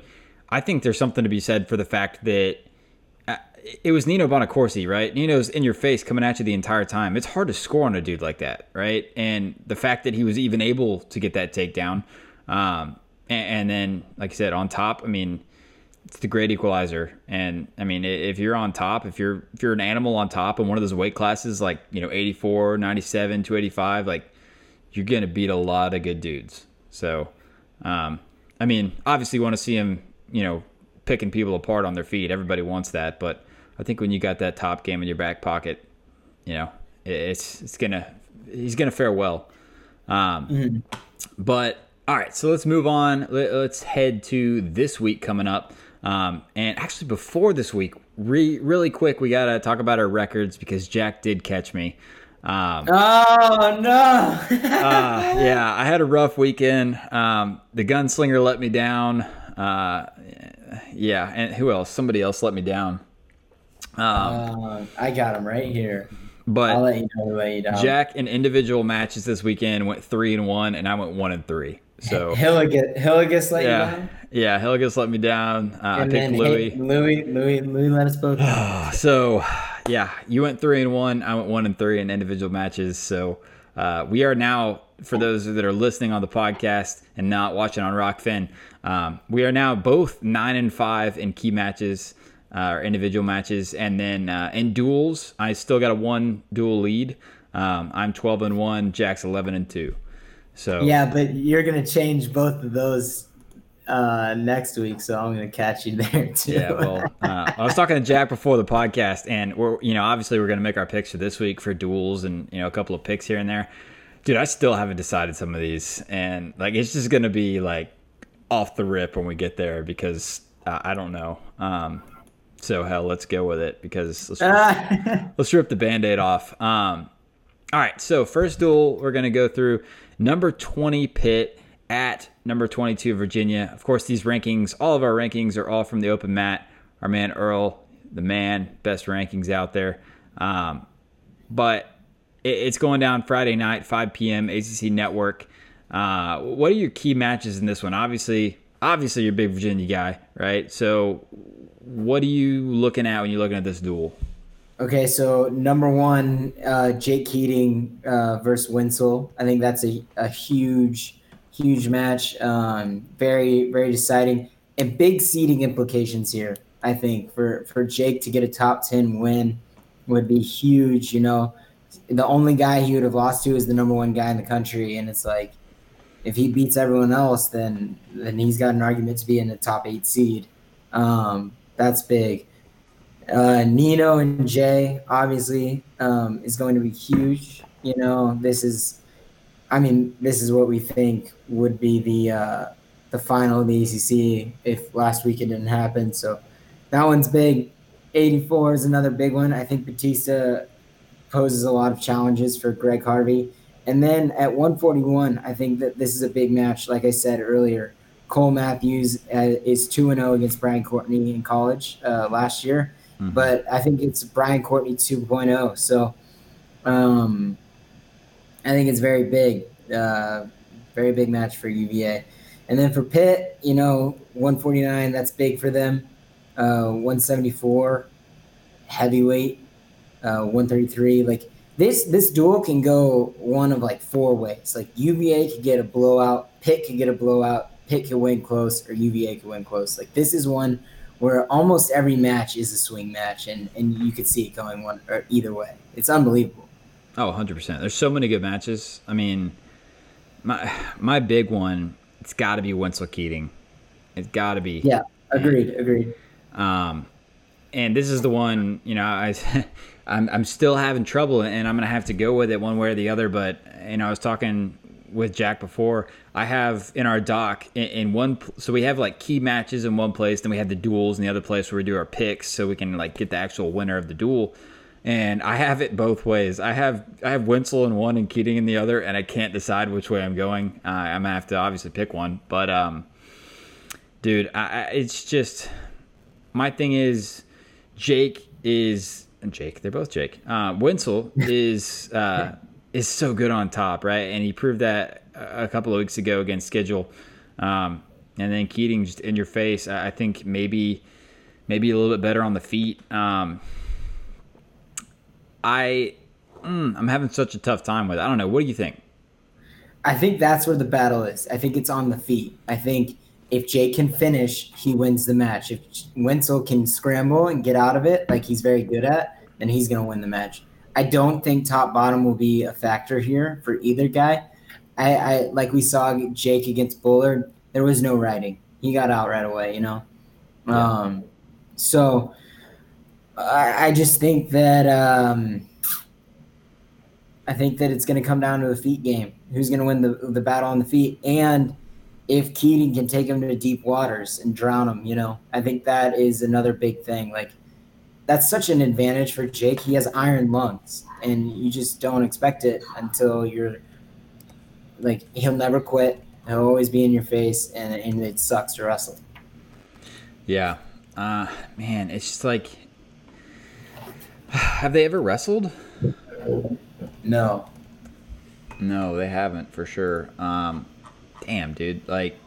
I think there's something to be said for the fact that uh, it was Nino Bonaccorsi, right? Nino's in your face coming at you the entire time. It's hard to score on a dude like that, right? And the fact that he was even able to get that takedown, um, and, and then, like I said, on top, I mean, it's the great equalizer. And I mean, if you're on top, if you're if you're an animal on top in one of those weight classes, like you know, 84, 97, 285, like you're gonna beat a lot of good dudes. So, um, I mean, obviously, want to see him, you know, picking people apart on their feet. Everybody wants that, but I think when you got that top game in your back pocket, you know, it's it's gonna he's gonna fare well. Um, mm-hmm. But all right, so let's move on. Let's head to this week coming up. Um, and actually, before this week, re- really quick, we got to talk about our records because Jack did catch me. Um, oh no! uh, yeah, I had a rough weekend. Um, the gunslinger let me down. Uh, yeah, and who else? Somebody else let me down. Um, uh, I got him right here. But I'll let you know. You down. Jack in individual matches this weekend went three and one, and I went one and three. So Hilligus, Hilligus let yeah, you down. Yeah, Hilligus let me down. Uh, I picked Louis. Louis, Louis, Louis let us both. So, yeah, you went three and one. I went one and three in individual matches. So uh, we are now, for those that are listening on the podcast and not watching on Rokfin, um, we are now both nine and five in key matches. Uh, or individual matches, and then uh, in duels, I still got a one dual lead. Um, I'm 12 and one. Jack's 11 and two. So yeah, but you're gonna change both of those uh, next week, so I'm gonna catch you there too. Yeah, well, uh, I was talking to Jack before the podcast, and we're you know obviously we're gonna make our picks for this week for duels and you know a couple of picks here and there. Dude, I still haven't decided some of these, and like it's just gonna be like off the rip when we get there because uh, I don't know. Um, so hell, let's go with it because let's rip, let's rip the band-aid off. Um, all right, so first duel we're gonna go through number 20 Pitt at number 22 Virginia. Of course, these rankings, all of our rankings are all from the open mat. Our man Earl, the man, best rankings out there. Um, but it, it's going down Friday night, 5 p.m. ACC Network. Uh, what are your key matches in this one? Obviously, obviously you're a big Virginia guy, right? So, what are you looking at when you're looking at this duel? Okay, so number one, uh, Jake Keating uh, versus Wentzel. I think that's a, a huge, huge match. Um, very, very deciding and big seeding implications here. I think for for Jake to get a top ten win would be huge. You know, the only guy he would have lost to is the number one guy in the country, and it's like if he beats everyone else, then then he's got an argument to be in the top eight seed. Um, that's big. Uh, Nino and Jay obviously um, is going to be huge. You know, this is, I mean, this is what we think would be the uh, the final of the ACC if last week it didn't happen. So that one's big. 84 is another big one. I think Batista poses a lot of challenges for Greg Harvey. And then at 141, I think that this is a big match. Like I said earlier, Cole Matthews uh, is 2 0 against Brian Courtney in college uh, last year. Mm-hmm. But I think it's Brian Courtney 2.0. So um, I think it's very big, uh, very big match for UVA. And then for Pitt, you know, 149, that's big for them. Uh, 174, heavyweight, uh, 133. Like this, this duel can go one of like four ways. Like UVA could get a blowout, Pitt could get a blowout, Pitt could win close, or UVA could win close. Like this is one where almost every match is a swing match, and, and you could see it going one or either way. It's unbelievable. Oh, 100%. There's so many good matches. I mean, my my big one, it's got to be Wentzel Keating. It's got to be. Yeah, agreed, and, agreed. Um, and this is the one, you know, I, I'm, I'm still having trouble, and I'm going to have to go with it one way or the other. But, you know, I was talking with Jack before. I have in our doc in, in, one, so we have like key matches in one place, then we have the duels in the other place where we do our picks, so we can like get the actual winner of the duel. And I have it both ways. I have I have Wentzel in one and Keating in the other, and I can't decide which way I'm going. Uh, I'm gonna have to obviously pick one, but um, dude, I, I, it's just my thing is Jake is Jake. They're both Jake. Uh, Wentzel is uh, is so good on top, right? And he proved that a couple of weeks ago against schedule. Um, and then Keating just in your face. I think maybe maybe a little bit better on the feet. Um, I mm, I'm having such a tough time with it. I don't know. What do you think? I think that's where the battle is. I think it's on the feet. I think if Jake can finish, he wins the match. If Wentzel can scramble and get out of it like he's very good at, then he's going to win the match. I don't think top bottom will be a factor here for either guy. I, I like we saw Jake against Bullard. There was no writing. He got out right away. You know. Yeah. Um, so I, I just think that um, I think that it's going to come down to a feet game. who's going to win the the battle on the feet, and if Keating can take him to deep waters and drown him, you know, I think that is another big thing. Like that's such an advantage for Jake. He has iron lungs, and you just don't expect it until you're like he'll never quit. He'll always be in your face, and, and it sucks to wrestle. Yeah, uh, man, it's just like, have they ever wrestled? No. No, they haven't for sure. Um, damn, dude, like.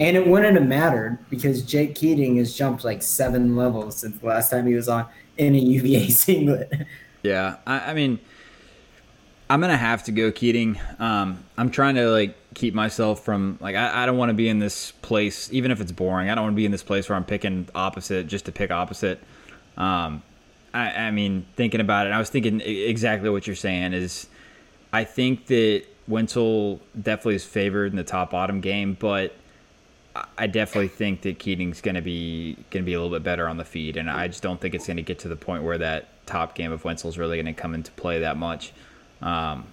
And it wouldn't have mattered because Jake Keating has jumped like seven levels since the last time he was on in a UVA singlet. Yeah, I, I mean, I'm gonna have to go Keating. Um, I'm trying to like keep myself from like I, I don't want to be in this place, even if it's boring. I don't want to be in this place where I'm picking opposite just to pick opposite. Um, I, I mean, thinking about it, I was thinking exactly what you're saying. Is I think that Wentzel definitely is favored in the top bottom game, but I definitely think that Keating's going to be going to be a little bit better on the feed, and I just don't think it's going to get to the point where that top game of Wentzel's really going to come into play that much, um,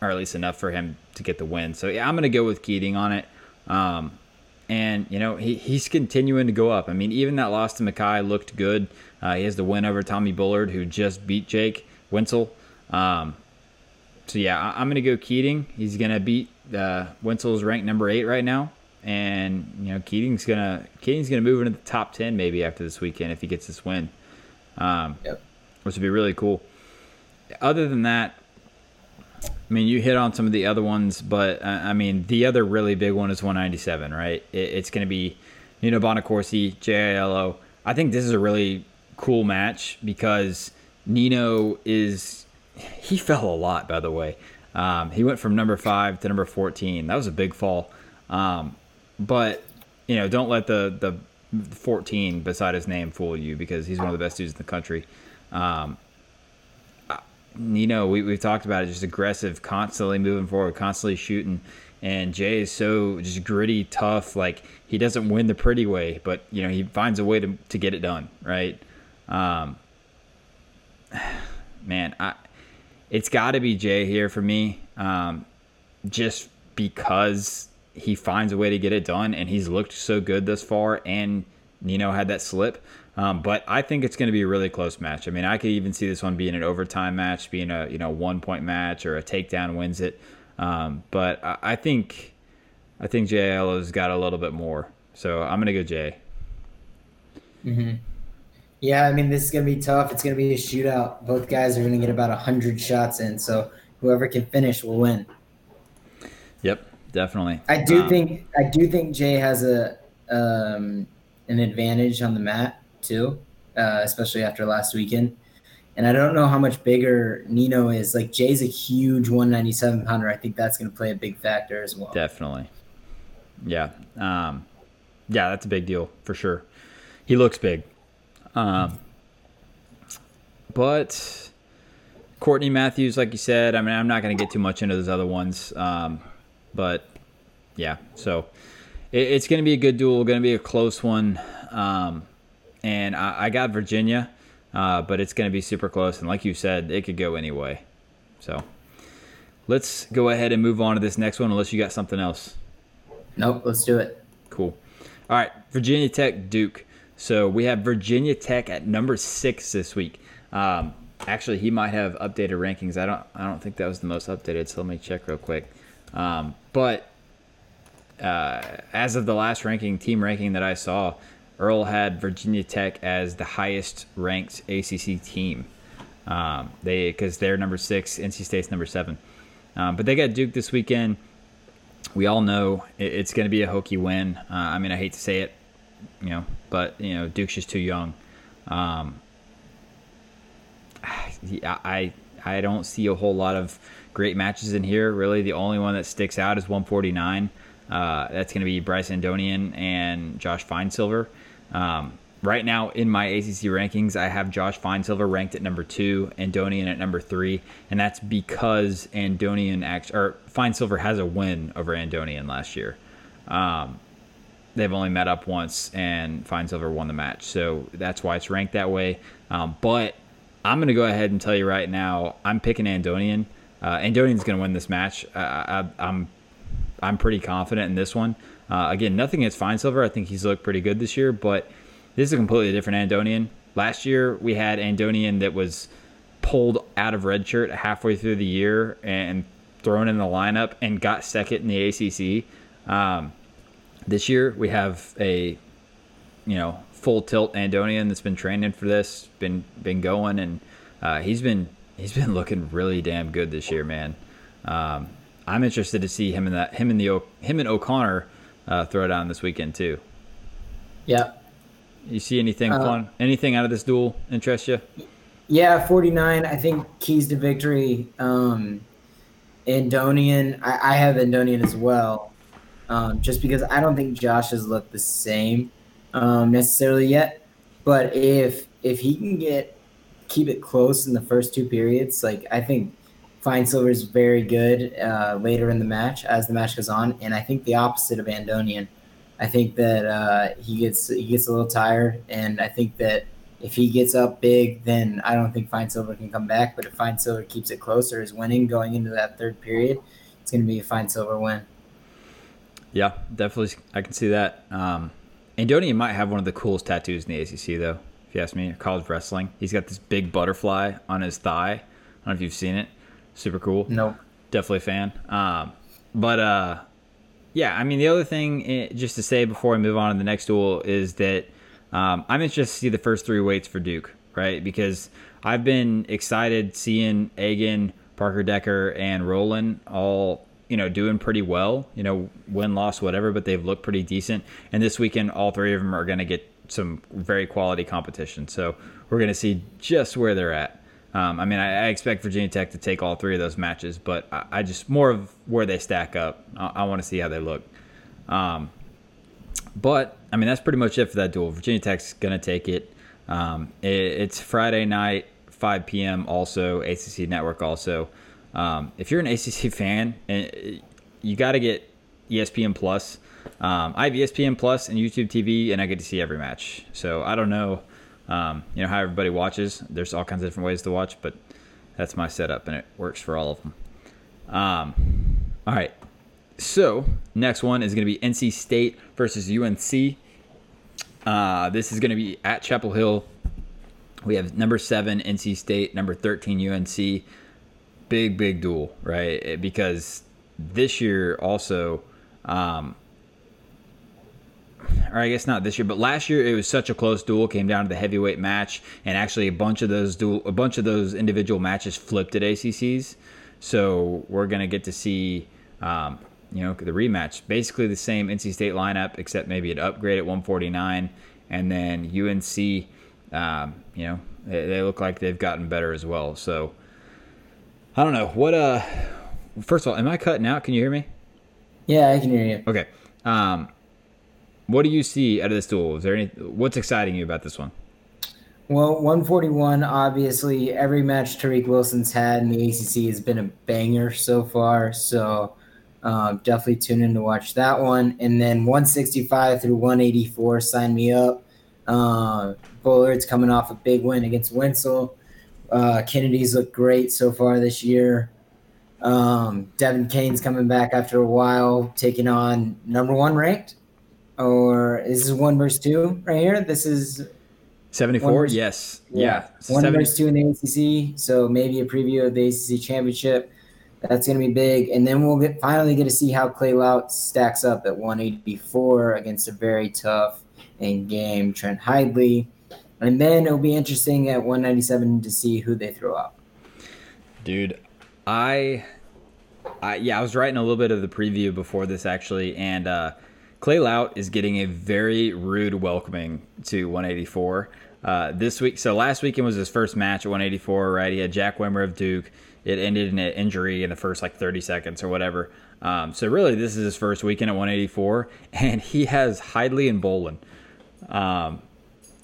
or at least enough for him to get the win. So yeah, I'm going to go with Keating on it. Um, and you know he, he's continuing to go up. I mean, even that loss to Mekhi looked good. Uh, he has the win over Tommy Bullard, who just beat Jake Wentzel. Um, so yeah, I, am gonna go Keating. He's gonna beat uh, Wentzel's ranked number eight right now, and you know Keating's gonna Keating's gonna move into the top ten maybe after this weekend if he gets this win, um, yep. which would be really cool. Other than that, I mean, you hit on some of the other ones, but uh, I mean, the other really big one is 197, right? It, it's going to be Nino Bonaccorsi, JILO. I think this is a really cool match because Nino is he fell a lot, by the way. Um, he went from number five to number 14. That was a big fall. Um, but you know, don't let the the 14 beside his name fool you because he's one of the best dudes in the country. Um, Nino, we, we've talked about it, just aggressive, constantly moving forward, constantly shooting. And Jay is so just gritty, tough. Like he doesn't win the pretty way, but you know he finds a way to to get it done, right? Um, man, I it's got to be Jay here for me, um, just because he finds a way to get it done, and he's looked so good thus far, and Nino had that slip. Um, but I think it's going to be a really close match. I mean, I could even see this one being an overtime match, being a you know one point match or a takedown wins it. Um, but I, I, think I think JL has got a little bit more, so I'm going to go Jay. Mm-hmm. Yeah, I mean, this is going to be tough. It's going to be a shootout. Both guys are going to get about 100 shots in, so whoever can finish will win. Yep, definitely. I do um, think I do think Jay has a um, an advantage on the mat too, uh, especially after last weekend. And I don't know how much bigger Nino is. Like Jay's a huge 197 pounder. I think that's going to play a big factor as well. Definitely. Yeah. Um, yeah, that's a big deal for sure. He looks big. Um, but Courtney Matthews, like you said, I mean, I'm not going to get too much into those other ones. Um, but yeah, so it, it's going to be a good duel, going to be a close one. Um, and I, I, got Virginia, uh, but it's going to be super close. And like you said, it could go anyway. So let's go ahead and move on to this next one, unless you got something else. Nope, let's do it. Cool. All right, Virginia Tech, Duke. So we have Virginia Tech at number six this week. Um, actually, he might have updated rankings. I don't. I don't think that was the most updated. So let me check real quick. Um, but uh, as of the last ranking, team ranking that I saw, Earl had Virginia Tech as the highest ranked ACC team. Um, they because they're number six, NC State's number seven. Um, but they got Duke this weekend. We all know it, it's going to be a Hokie win. Uh, I mean, I hate to say it, you know, but you know Duke's just too young. Um, I I don't see a whole lot of great matches in here. Really, the only one that sticks out is 149. Uh, that's going to be Bryce Andonian and Josh Finesilver. Um, right now in my ACC rankings, I have Josh Finesilver ranked at number two, Andonian at number three, and that's because Andonian actually or Finesilver has a win over Andonian last year. Um, they've only met up once, and Finesilver won the match. So that's why it's ranked that way. Um, but I'm going to go ahead and tell you right now, I'm picking Andonian. uh, Andonian's going to win this match. I, I, I'm I'm pretty confident in this one. Uh, again, nothing against Finesilver. I think he's looked pretty good this year, but this is a completely different Andonian. Last year we had Andonian that was pulled out of red shirt halfway through the year and thrown in the lineup and got second in the ACC. Um, this year we have a you know full tilt Andonian that's been training for this, been been going, and uh, he's been he's been looking really damn good this year, man. Um, I'm interested to see him in that him and the him and O'Connor uh, throw down this weekend too. Yeah. You see anything uh, fun? Anything out of this duel interest you? Yeah, 49. I think keys to victory. Um, Andonian. I, I have Andonian as well, um, just because I don't think Josh has looked the same um, necessarily yet. But if if he can get keep it close in the first two periods, like I think Finesilver is very good uh, later in the match as the match goes on, and I think the opposite of Andonian. I think that uh, he gets he gets a little tired, and I think that if he gets up big, then I don't think Finesilver can come back. But if Finesilver keeps it closer, is winning going into that third period, it's going to be a Finesilver win. Yeah, definitely, I can see that. Um, Andonian might have one of the coolest tattoos in the ACC, though. If you ask me, college wrestling. He's got this big butterfly on his thigh. I don't know if you've seen it. Super cool. No. Definitely a fan. Um, but uh, yeah, I mean, the other thing, eh, just to say before I move on to the next duel, is that um, I'm interested to see the first three weights for Duke, right? Because I've been excited seeing Agan, Parker Decker, and Roland all you know doing pretty well. You know, win loss whatever, but they've looked pretty decent. And this weekend, all three of them are going to get some very quality competition. So we're going to see just where they're at. Um, I mean, I, I, expect Virginia Tech to take all three of those matches, but I, I just more of where they stack up. I, I want to see how they look. Um, but I mean, that's pretty much it for that duel. Virginia Tech's going to take it. Um, it. It's Friday night, 5 p.m. Also, ACC Network. Also, um, if you're an ACC fan, and you got to get ESPN Plus. Um, I have ESPN Plus and YouTube TV, and I get to see every match. So I don't know, um, you know, how everybody watches. There's all kinds of different ways to watch, but that's my setup, and it works for all of them. Um, all right, so next one is going to be NC State versus UNC. Uh, this is going to be at Chapel Hill. We have number seven NC State, number thirteen UNC. Big big duel, right? Because this year also, um, or I guess not this year, but last year it was such a close duel. Came down to the heavyweight match, and actually a bunch of those duel, a bunch of those individual matches flipped at ACCs. So we're gonna get to see um, you know, the rematch. Basically the same NC State lineup, except maybe an upgrade at 149. And then UNC, um, you know, they, they, look like they've gotten better as well. So I don't know. What, uh, first of all, am I cutting out? Can you hear me? Yeah, I can hear you. Okay. Um, what do you see out of this duel? Is there any, what's exciting you about this one? Well, 141, obviously, every match Tariq Wilson's had in the ACC has been a banger so far. So, um, definitely tune in to watch that one. And then 165 through 184, sign me up. Uh, Bullard's coming off a big win against Winslow. Uh, Kennedy's looked great so far this year. Um, Devin Kane's coming back after a while, taking on number one ranked. Or is this one versus two right here? This is 74. Yes. Yeah. yeah. One 70. versus two in the ACC. So maybe a preview of the ACC championship. That's going to be big. And then we'll get finally get to see how Clay Lautt stacks up at 184 against a very tough in game Trent Hidlay. And then it'll be interesting at 197 to see who they throw out. Dude, I, I yeah, I was writing a little bit of the preview before this actually, and uh, Clay Lautt is getting a very rude welcoming to 184 uh, this week. So last weekend was his first match at 184, right? He had Jack Wimmer of Duke it ended in an injury in the first like 30 seconds or whatever. Um, so really, this is his first weekend at 184, and he has Hidlay and Bolen. Um,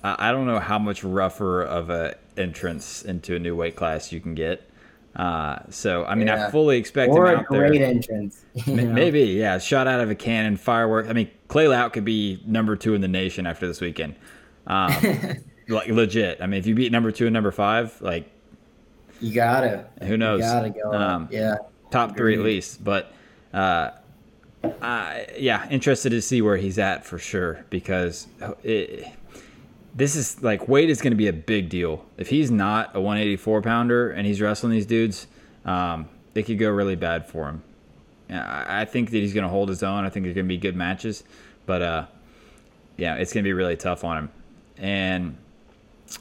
I, I, don't know how much rougher of a entrance into a new weight class you can get. Uh, so I mean, yeah. I fully expect or him out there. great entrance. Maybe, yeah, shot out of a cannon, fireworks. I mean, Clay Lautt could be number two in the nation after this weekend. Um, like legit. I mean, if you beat number two and number five, like You gotta. Who knows? You gotta go. Um, yeah. Top three at least, but. Uh, uh, yeah, interested to see where he's at for sure because it, this is like weight is going to be a big deal. If he's not a 184 pounder and he's wrestling these dudes, um, it could go really bad for him. I think that he's going to hold his own. I think there's going to be good matches, but uh, yeah, it's going to be really tough on him. And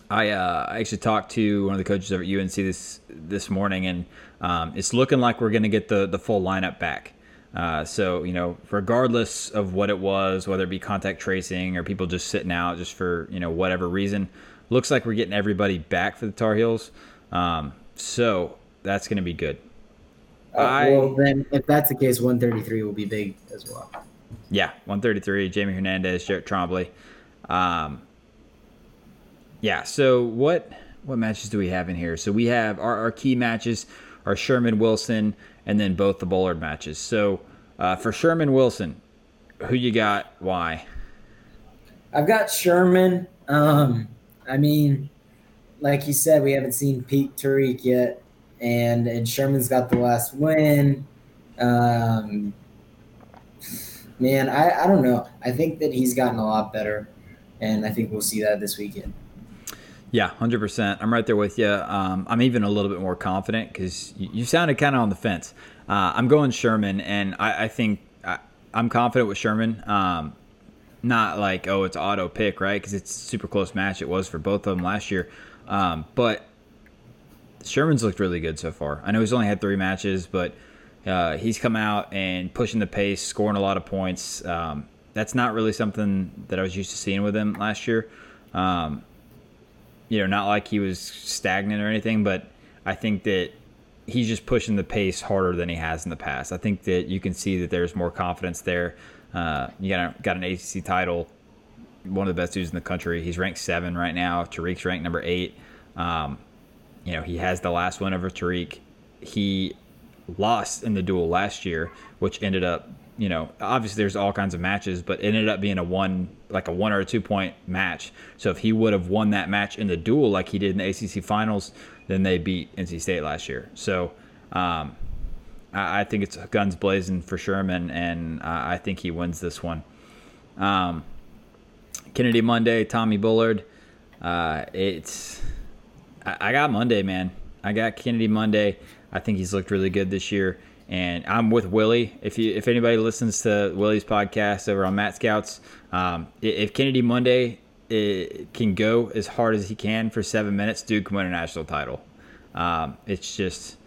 I, uh, I actually talked to one of the coaches over at UNC this this morning, and um, it's looking like we're going to get the the full lineup back. Uh, so you know, regardless of what it was, whether it be contact tracing or people just sitting out just for you know whatever reason, looks like we're getting everybody back for the Tar Heels. Um, so that's going to be good. Uh, I, well, then if that's the case, 133 will be big as well. Yeah, 133. Jamie Hernandez, Jarrett Trombley. Um, yeah. So what what matches do we have in here? So we have our, our key matches are Sherman Wilson and then both the Bullard matches. So uh, for Sherman Wilson, who you got? Why? I've got Sherman. Um, I mean, like you said, we haven't seen Pete Tariq yet, and and Sherman's got the last win. Um, man, I, I don't know. I think that he's gotten a lot better, and I think we'll see that this weekend. Yeah, hundred percent. I'm right there with you. Um, I'm even a little bit more confident because you, you, sounded kind of on the fence. Uh, I'm going Sherman, and I, I think I, am confident with Sherman. Um, not like oh, it's auto pick, right? Because it's super close match. It was for both of them last year, um, but Sherman's looked really good so far. I know he's only had three matches, but uh, he's come out and pushing the pace, scoring a lot of points. Um, that's not really something that I was used to seeing with him last year. Um, you know, not like he was stagnant or anything, but I think that he's just pushing the pace harder than he has in the past. I think that you can see that there's more confidence there. Uh, you got a, got an ACC title, one of the best dudes in the country. He's ranked seven right now. Tariq's ranked number eight. Um, you know, he has the last win over Tariq. He lost in the duel last year, which ended up you know, obviously there's all kinds of matches, but it ended up being a one, like a one or a two point match. So if he would have won that match in the duel like he did in the ACC finals, then they beat NC State last year. So um, I, I, think it's guns blazing for Sherman, and uh, I think he wins this one. Um, Kennedy Monday, Tommy Bullard. Uh, it's I, I got Monday, man. I got Kennedy Monday. I think he's looked really good this year and I'm with Willie. If you if anybody listens to Willie's podcast over on Matt Scouts, um, if Kennedy Monday can go as hard as he can for seven minutes, Duke can win a national title. Um, it's just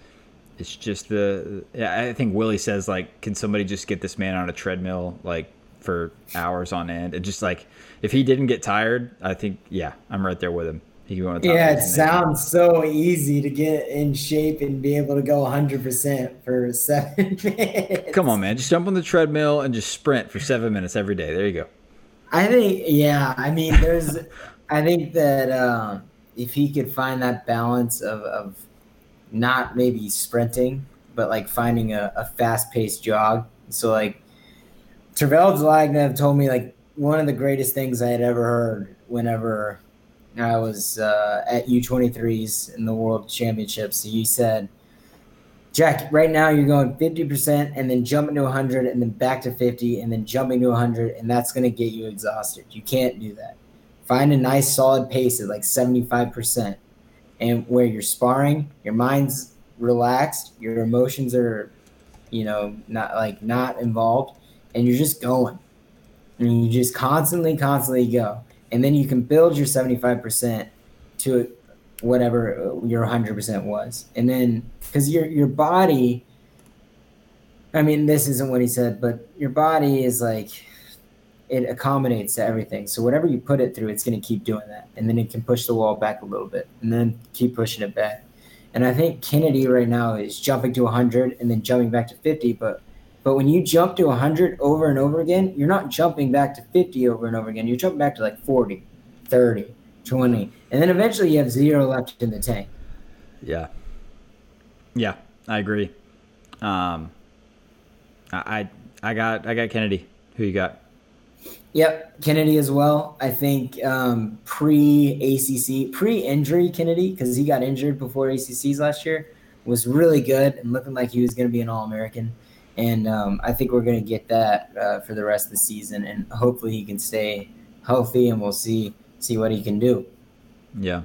it's just the I think Willie says like, can somebody just get this man on a treadmill like for hours on end? And just like if he didn't get tired, I think yeah, I'm right there with him yeah, it sounds so easy to get in shape and be able to go 100% for seven minutes. Come on, man. Just jump on the treadmill and just sprint for seven minutes every day. There you go. I think, yeah. I mean, there's, I think that um, if he could find that balance of, of not maybe sprinting, but like finding a, a fast paced jog. So, like, Tervel Dlagnev told me, like, one of the greatest things I had ever heard whenever I was uh, at U23s in the World Championships. You said, Jack, right now you're going 50% and then jumping to 100 and then back to 50 and then jumping to 100, and that's going to get you exhausted. You can't do that. Find a nice solid pace at like 75%. And where you're sparring, your mind's relaxed, your emotions are, you know, not like not involved, and you're just going. And you just constantly, constantly go and then you can build your 75% to whatever uh, your 100% was. And then because your your body i mean this isn't what he said but your body is like it accommodates to everything. So whatever you put it through it's going to keep doing that. And then it can push the wall back a little bit and then keep pushing it back. And i think kennedy right now is jumping to 100 and then jumping back to 50 but but when you jump to 100 over and over again, you're not jumping back to 50 over and over again. You're jumping back to like 40, 30, 20. And then eventually you have zero left in the tank. Yeah. Yeah, I agree. Um, I, I got I got Kennedy. Who you got? Yep, Kennedy as well. I think um, pre ACC, pre injury Kennedy, because he got injured before ACCs last year, was really good and looking like he was going to be an All American. And um, I think we're going to get that uh, for the rest of the season, and hopefully he can stay healthy, and we'll see see what he can do. Yeah.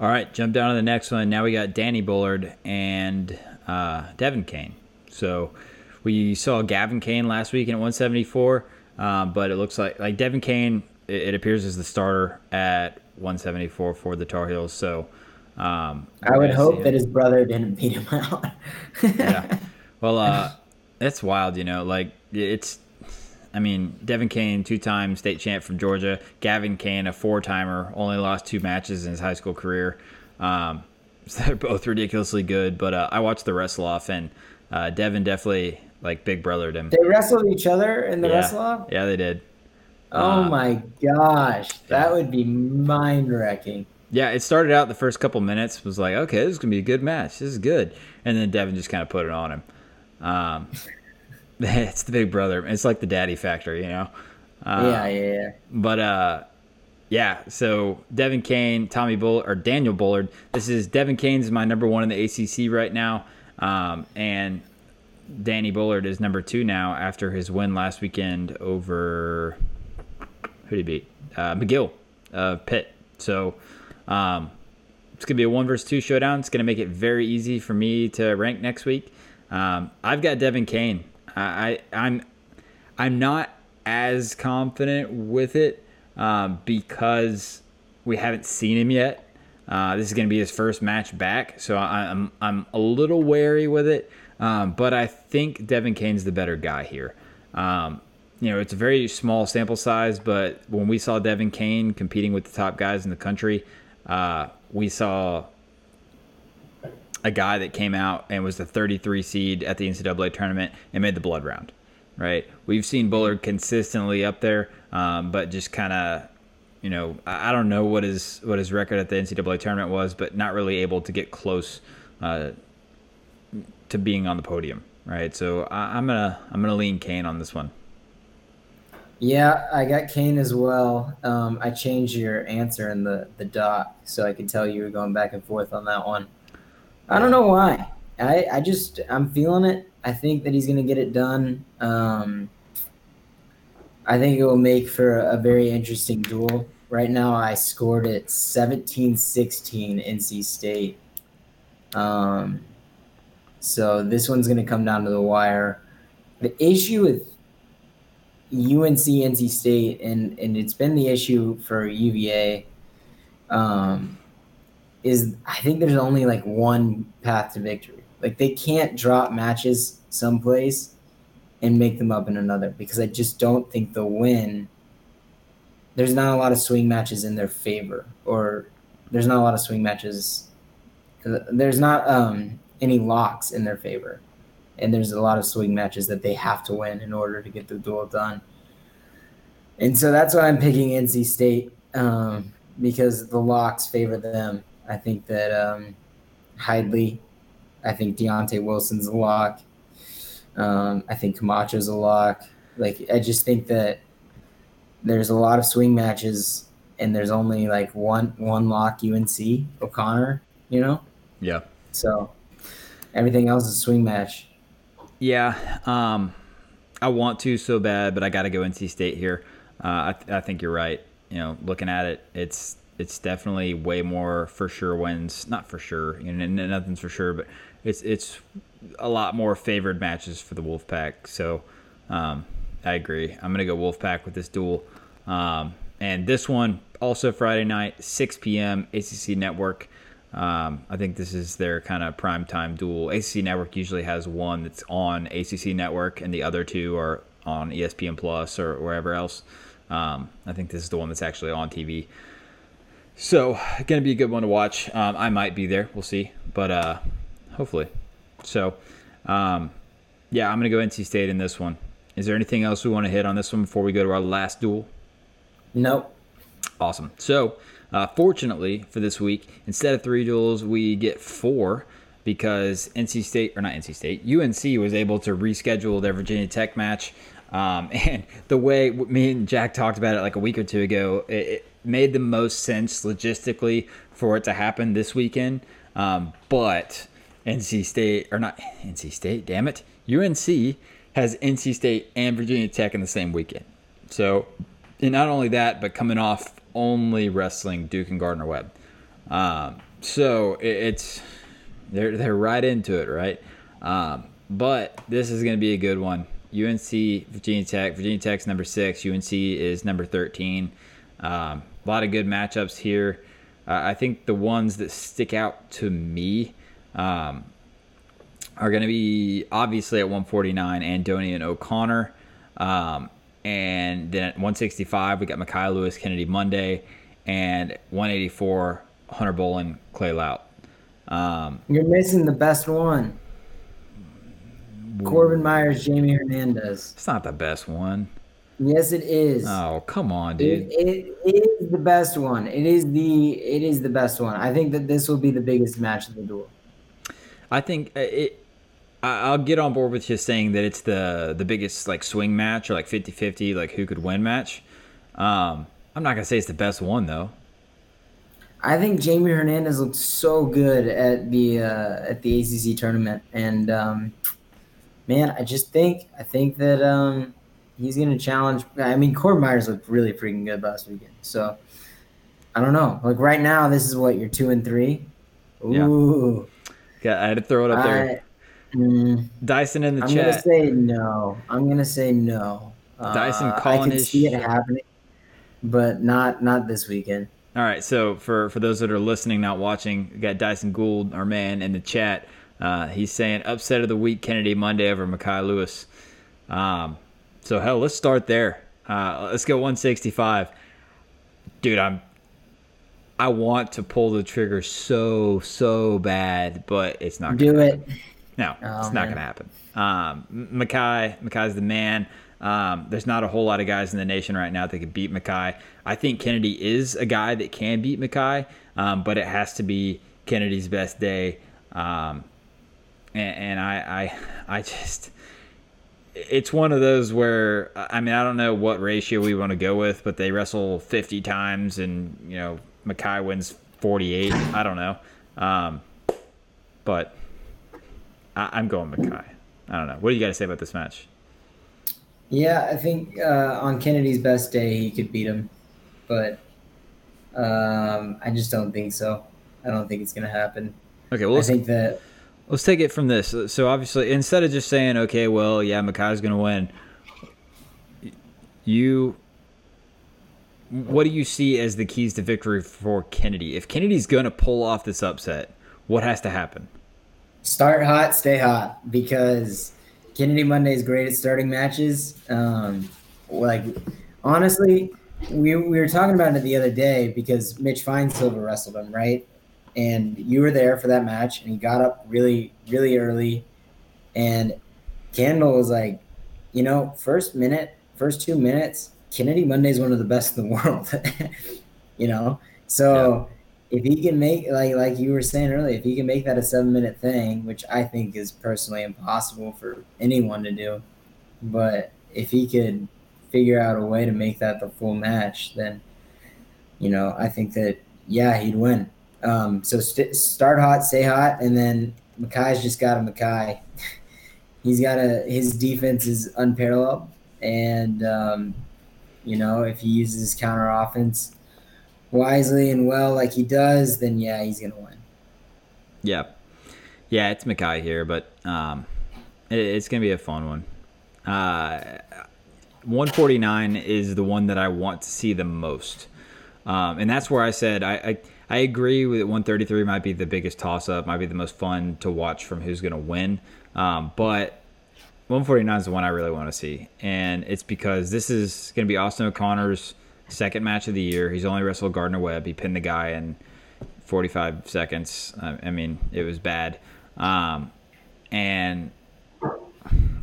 All right, jump down to the next one. Now we got Danny Bullard and uh, Devin Kane. So we saw Gavin Kane last week at 174. Um, but it looks like like Devin Kane, it, it, appears as the starter at 174 for the Tar Heels. So um, I would hope that his brother didn't beat him out. yeah. Well, uh, it's wild, you know. Like it's, I mean, Devin Kane, two-time state champ from Georgia. Gavin Kane, a four-timer, only lost two matches in his high school career. Um, so they're both ridiculously good. But uh, I watched the wrestle off, and uh, Devin definitely like big brothered him. They wrestled each other in the yeah. wrestle off. Yeah, they did. Oh uh, my gosh, that yeah. would be mind wrecking. Yeah, it started out the first couple minutes was like, okay, this is gonna be a good match. This is good, and then Devin just kind of put it on him. Um, it's the big brother. It's like the daddy factor, you know. Uh, yeah, yeah, yeah. But uh, yeah. So Devin Kane, Tommy Bull or Daniel Bullard. This is Devin Kane's my number one in the ACC right now, um, and Danny Bullard is number two now after his win last weekend over who did he beat? Uh, McGill, uh, Pitt. So um, it's gonna be a one versus two showdown. It's gonna make it very easy for me to rank next week. Um, I've got Devin Kane. I, I I'm I'm not as confident with it um, because we haven't seen him yet. Uh, this is going to be his first match back, so I'm I'm a little wary with it. Um, but I think Devin Kane's the better guy here. Um, you know, it's a very small sample size, but when we saw Devin Kane competing with the top guys in the country, uh, we saw a guy that came out and was the 33 seed at the NCAA tournament and made the blood round. Right? We've seen Bullard consistently up there, um, but just kind of, you know, I don't know what his what his record at the NCAA tournament was, but not really able to get close uh, to being on the podium, right? So I, am gonna I'm gonna lean Kane on this one. Yeah, I got Kane as well. Um, I changed your answer in the the doc so I could tell you were going back and forth on that one. I don't know why. I I just I'm feeling it. I think that he's gonna get it done. Um, I think it will make for a, a very interesting duel. Right now, I scored it 17 16 NC State. Um, so this one's going to come down to the wire. The issue with UNC NC State, and, and it's been the issue for UVA, um, is I think there's only like one path to victory. Like they can't drop matches someplace and make them up in another because I just don't think they'll win. There's not a lot of swing matches in their favor, or there's not a lot of swing matches. There's not um, any locks in their favor. And there's a lot of swing matches that they have to win in order to get the duel done. And so that's why I'm picking NC State um, because the locks favor them. I think that um, I think Deonte Wilson's a lock. Um, I think Camacho's a lock. Like I just think that there's a lot of swing matches and there's only like one one lock UNC O'Connor, you know? Yeah. So Everything else is a swing match. Yeah, um, I want to so bad, but I got to go NC State here. Uh, I, th- I think you're right. You know, looking at it, it's it's definitely way more for sure wins. Not for sure, you know, nothing's for sure, but it's it's a lot more favored matches for the Wolfpack. So um, I agree. I'm gonna go Wolfpack with this duel, um, and this one also Friday night, 6 p.m. ACC Network. Um, I think this is their kind of prime time duel. ACC Network usually has one that's on ACC Network, and the other two are on ESPN Plus or wherever else. Um, I think this is the one that's actually on TV. So, going to be a good one to watch. Um, I might be there. We'll see. But uh, hopefully. So, um, yeah, I'm going to go NC State in this one. Is there anything else we want to hit on this one before we go to our last duel? Nope. Awesome. So, uh, fortunately for this week, instead of three duels, we get four because NC State, or not NC State, UNC was able to reschedule their Virginia Tech match Um, and the way me and Jack talked about it like a week or two ago, it, it made the most sense logistically for it to happen this weekend. Um, but NC State, or not NC State, damn it, UNC has NC State and Virginia Tech in the same weekend. So, and not only that, but coming off only wrestling Duke and Gardner Webb. Um, so it, it's they're they're right into it, right? Um, but this is going to be a good one. UNC, Virginia Tech. Virginia Tech's number six. UNC is number thirteen. Um, a lot of good matchups here. Uh, I think the ones that stick out to me um, are going to be obviously at 149, Andonian and O'Connor. Um, and then at 165, we got Mekhi Lewis, Kennedy Monday. And 184, Hunter Bolen, Clay Lautt. Um, You're missing the best one. Corbin Myers, Jamie Hernandez. It's not the best one. Yes, it is. Oh, come on, dude. It, it is the best one. It is the it is the best one. I think that this will be the biggest match of the duel. I think uh, it. I'll get on board with you saying that it's the the biggest like swing match or like 50-50 like who could win match. Um, I'm not gonna say it's the best one though. I think Jamie Hernandez looked so good at the uh, at the ACC tournament, and um, man, I just think I think that um, he's gonna challenge. I mean, Corbin Myers looked really freaking good last weekend, so I don't know. Like right now, this is what you're two and three. Ooh, yeah, I had to throw it up there. I, mm, Dyson in the chat. I'm gonna say no. I'm gonna say no. Dyson uh, calling I can see it happening, but not not this weekend. All right, so for for those that are listening, not watching, we got Dyson Gould, our man, in the chat. Uh, he's saying upset of the week, Kennedy Monday over Mekhi Lewis. Um, so hell, let's start there. Uh, let's go 165, dude. I'm I want to pull the trigger so so bad, but it's not. Do gonna it. happen. No, Oh, it's not man. going to happen. Um, Mekhi, Mekhi's the man. Um, there's not a whole lot of guys in the nation right now that could beat Mekhi. I think Kennedy is a guy that can beat Mekhi, um, but it has to be Kennedy's best day. Um, and, and I, I, I just, it's one of those where I mean I don't know what ratio we want to go with, but they wrestle 50 times and you know Mekhi wins 48. I don't know, um, but I, I'm going Mekhi. I don't know. What do you got to say about this match? Yeah, I think uh, on Kennedy's best day he could beat him, but um, I just don't think so. I don't think it's gonna happen. Okay, well I think that let's take it from this. So obviously, instead of just saying, okay, well, yeah, Mekhi's going to win, you. What do you see as the keys to victory for Kennedy? If Kennedy's going to pull off this upset, what has to happen? start hot, stay hot, because Kennedy Monday is great at starting matches. Um, like honestly, we we were talking about it the other day because Mitch Finesilver wrestled him, right? And you were there for that match, and he got up really, really early. And Kendall was like, you know, first minute, first two minutes, Kennedy Monday is one of the best in the world. you know, so if he can make like like you were saying earlier, if he can make that a seven minute thing, which I think is personally impossible for anyone to do, but if he could figure out a way to make that the full match, then you know I think that yeah he'd win. Um, so st- start hot, stay hot, and then Mekhi's just got a Mekhi. He's got a his defense is unparalleled, and um, you know if he uses his counter offense wisely and well like he does, then yeah, he's gonna win. Yeah, yeah, it's Mekhi here, but um, it, it's gonna be a fun one. Uh, 149 is the one that I want to see the most, um, and that's where I said I, I I agree with 133 might be the biggest toss up, might be the most fun to watch from who's gonna win, um, but 149 is the one I really want to see, and it's because this is gonna be Austin O'Connor's second match of the year. He's only wrestled Gardner Webb. He pinned the guy in 45 seconds. I, I mean, it was bad. Um, and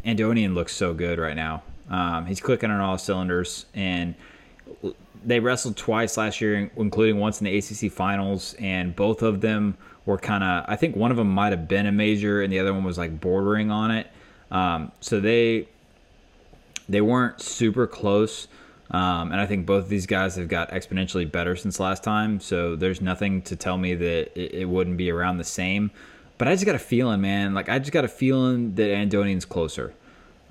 Andonian looks so good right now. Um, he's clicking on all cylinders, and they wrestled twice last year, including once in the ACC finals, and both of them were kind of. I think one of them might have been a major, and the other one was like bordering on it. Um, so they they weren't super close. Um, and I think both of these guys have got exponentially better since last time. So there's nothing to tell me that it, it wouldn't be around the same. But I just got a feeling, man. Like I just got a feeling that Andonian's closer.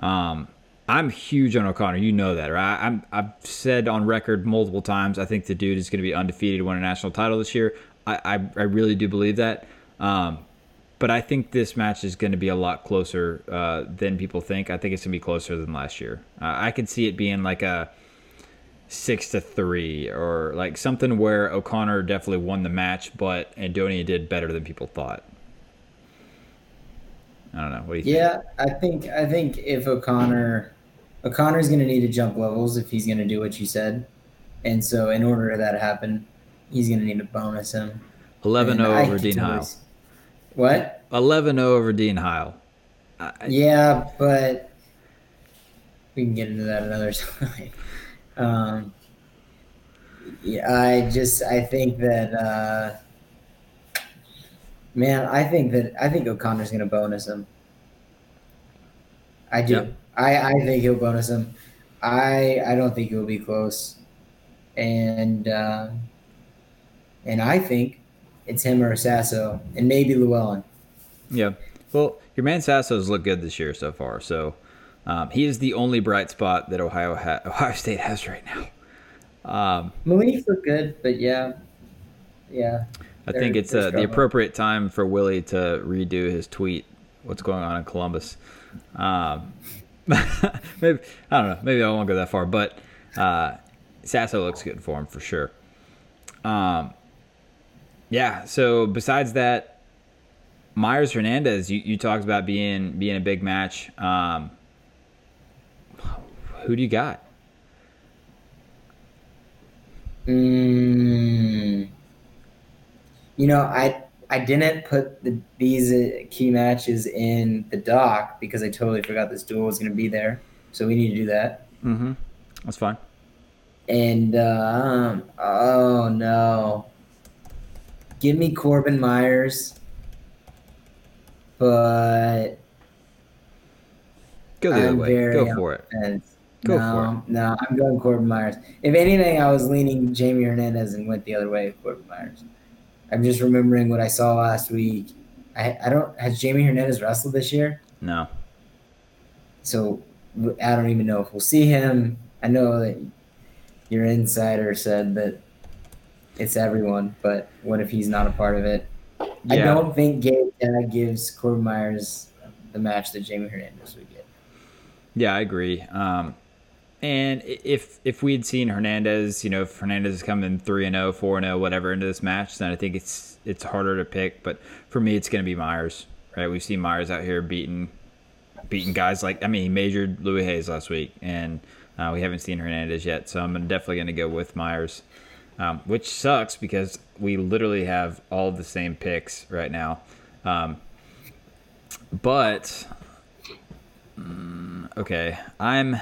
Um, I'm huge on O'Connor. You know that, right? I'm, I've said on record multiple times. I think the dude is going to be undefeated, win a national title this year. I, I, I really do believe that. Um, but I think this match is going to be a lot closer uh, than people think. I think it's going to be closer than last year. Uh, I could see it being like a six to three or like something where O'Connor definitely won the match, but Andonian did better than people thought. I don't know. What do you yeah, think? Yeah, I think I think if O'Connor O'Connor's going to need to jump levels if he's going to do what you said, and so in order for that to happen, he's going to need to bonus him. 11-0 over Dean Heil. What? 11-0 over Dean Heil. I, yeah, but we can get into that another time. Um, yeah, I just I think that uh, man, I think that I think O'Connor's gonna bonus him. I do. Yep. I I think he'll bonus him. I I don't think he'll be close, and uh, and I think it's him or Sasso, and maybe Llewellyn. Yeah. Well, your man Sasso's looked good this year so far, so um, he is the only bright spot that Ohio ha- Ohio State has right now. Um, Malik looked good, but yeah, yeah. I think it's uh, the appropriate time for Willie to redo his tweet. What's going on in Columbus? Um, maybe I don't know. Maybe I won't go that far, but uh, Sasso looks good for him for sure. Um, yeah. So besides that, Myers Hernandez, you, you talked about being being a big match. Um, who do you got? Mm, you know, I I didn't put the, these uh, key matches in the doc because I totally forgot this duel was going to be there. So we need to do that. Mm-hmm. That's fine. And um, oh no, give me Corbin Myers, but go the other I'm way. Go for it. Go no, no, I'm going Corbin Myers. If anything, I was leaning Jamie Hernandez and went the other way, Corbin Myers. I'm just remembering what I saw last week. I, I don't has Jamie Hernandez wrestled this year? No. So I don't even know if we'll see him. I know that your insider said that it's everyone, but what if he's not a part of it? Yeah. I don't think Gabe Dad gives Corbin Myers the match that Jamie Hernandez would get. Yeah, I agree. Um, and if if we'd seen Hernandez, you know, if Hernandez is coming three and 0, 4 and 0, whatever into this match, then I think it's it's harder to pick. But for me, it's going to be Myers. Right? We've seen Myers out here beating beating guys like I mean, he majored Louis Hayes last week, and uh, we haven't seen Hernandez yet. So I'm definitely going to go with Myers, um, which sucks because we literally have all the same picks right now. Um, but mm, okay, I'm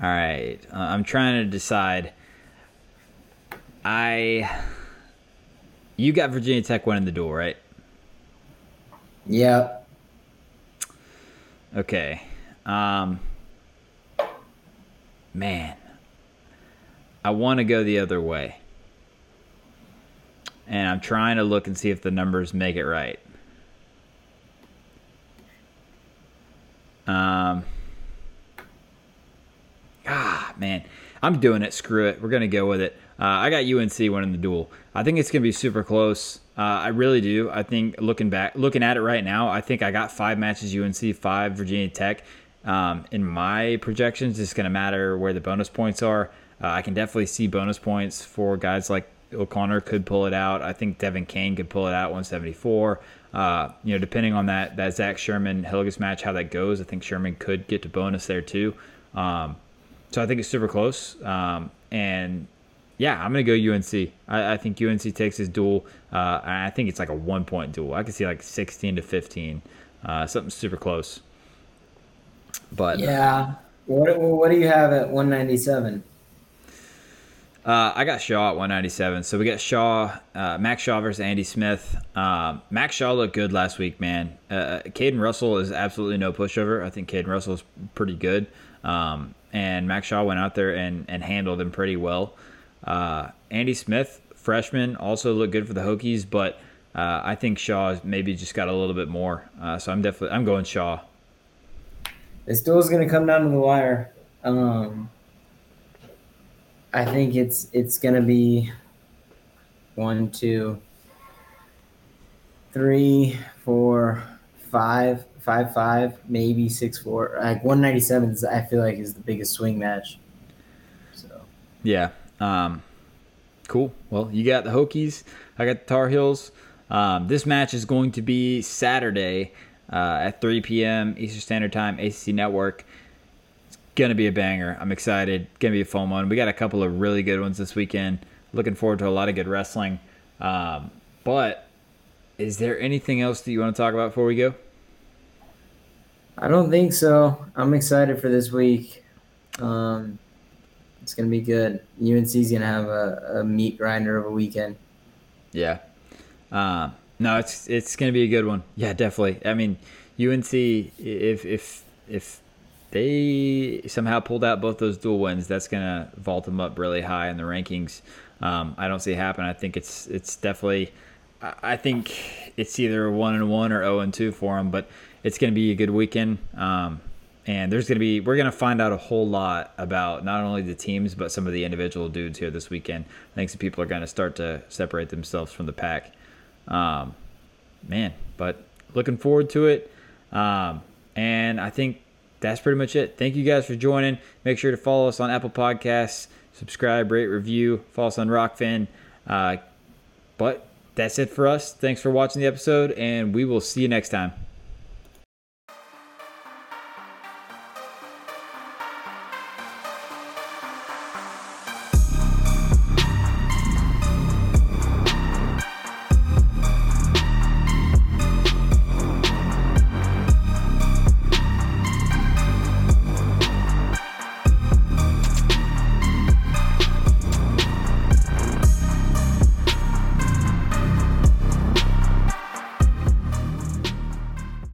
all right. Uh, I'm trying to decide. I. You got Virginia Tech winning the duel, right? Yeah. Okay. Um. Man. I want to go the other way. And I'm trying to look and see if the numbers make it right. Um ah, man, I'm doing it. Screw it. We're gonna go with it. Uh, I got UNC winning the duel. I think it's gonna be super close. Uh, I really do. I think looking back, looking at it right now, I think I got five matches UNC, five Virginia Tech. Um, in my projections, it's gonna matter where the bonus points are. Uh, I can definitely see bonus points for guys like O'Connor could pull it out. I think Devin Kane could pull it out 174. Uh, you know, depending on that that Zach Sherman Hillegas match, how that goes, I think Sherman could get to bonus there too. Um, so I think it's super close. Um, and yeah, I'm gonna go UNC. I, I think UNC takes his duel. Uh, I think it's like a one point duel. I can see like 16 to 15, uh, something super close. But yeah, what what do you have at 197? Uh, I got Shaw at 197. So we got Shaw, uh, Max Shaw versus Andy Smith. Um, Max Shaw looked good last week, man. Uh, Caden Russell is absolutely no pushover. I think Caden Russell is pretty good. Um, and Max Shaw went out there and, and handled him pretty well. Uh, Andy Smith, freshman, also looked good for the Hokies, but uh, I think Shaw maybe just got a little bit more. Uh, so I'm definitely I'm going Shaw. This duel is going to come down to the wire. Um, I think it's it's going to be one, two, three, four, five, five, five, maybe six, four. Like one ninety seven. is, I feel like is the biggest swing match. So yeah, um, cool. Well, you got the Hokies. I got the Tar Heels. Um, this match is going to be Saturday uh, at 3 p.m. Eastern Standard Time, ACC Network. It's gonna be a banger. I'm excited. Gonna be a fun one. We got a couple of really good ones this weekend. Looking forward to a lot of good wrestling. Um, but is there anything else that you want to talk about before we go? I don't think so. I'm excited for this week. Um, it's gonna be good. UNC's gonna have a, a meat grinder of a weekend. Yeah. Uh, no, it's it's gonna be a good one. Yeah, definitely. I mean, UNC if if if they somehow pulled out both those dual wins, that's gonna vault them up really high in the rankings. Um, I don't see it happen. I think it's it's definitely. I think it's either one and one or zero and two for them, but it's going to be a good weekend. Um, and there's going to be we're going to find out a whole lot about not only the teams but some of the individual dudes here this weekend. I think some people are going to start to separate themselves from the pack. Um, man, but looking forward to it. Um, and I think that's pretty much it. Thank you guys for joining. Make sure to follow us on Apple Podcasts, subscribe, rate, review, follow us on Rokfin. Uh, but that's it for us. Thanks for watching the episode, and we will see you next time.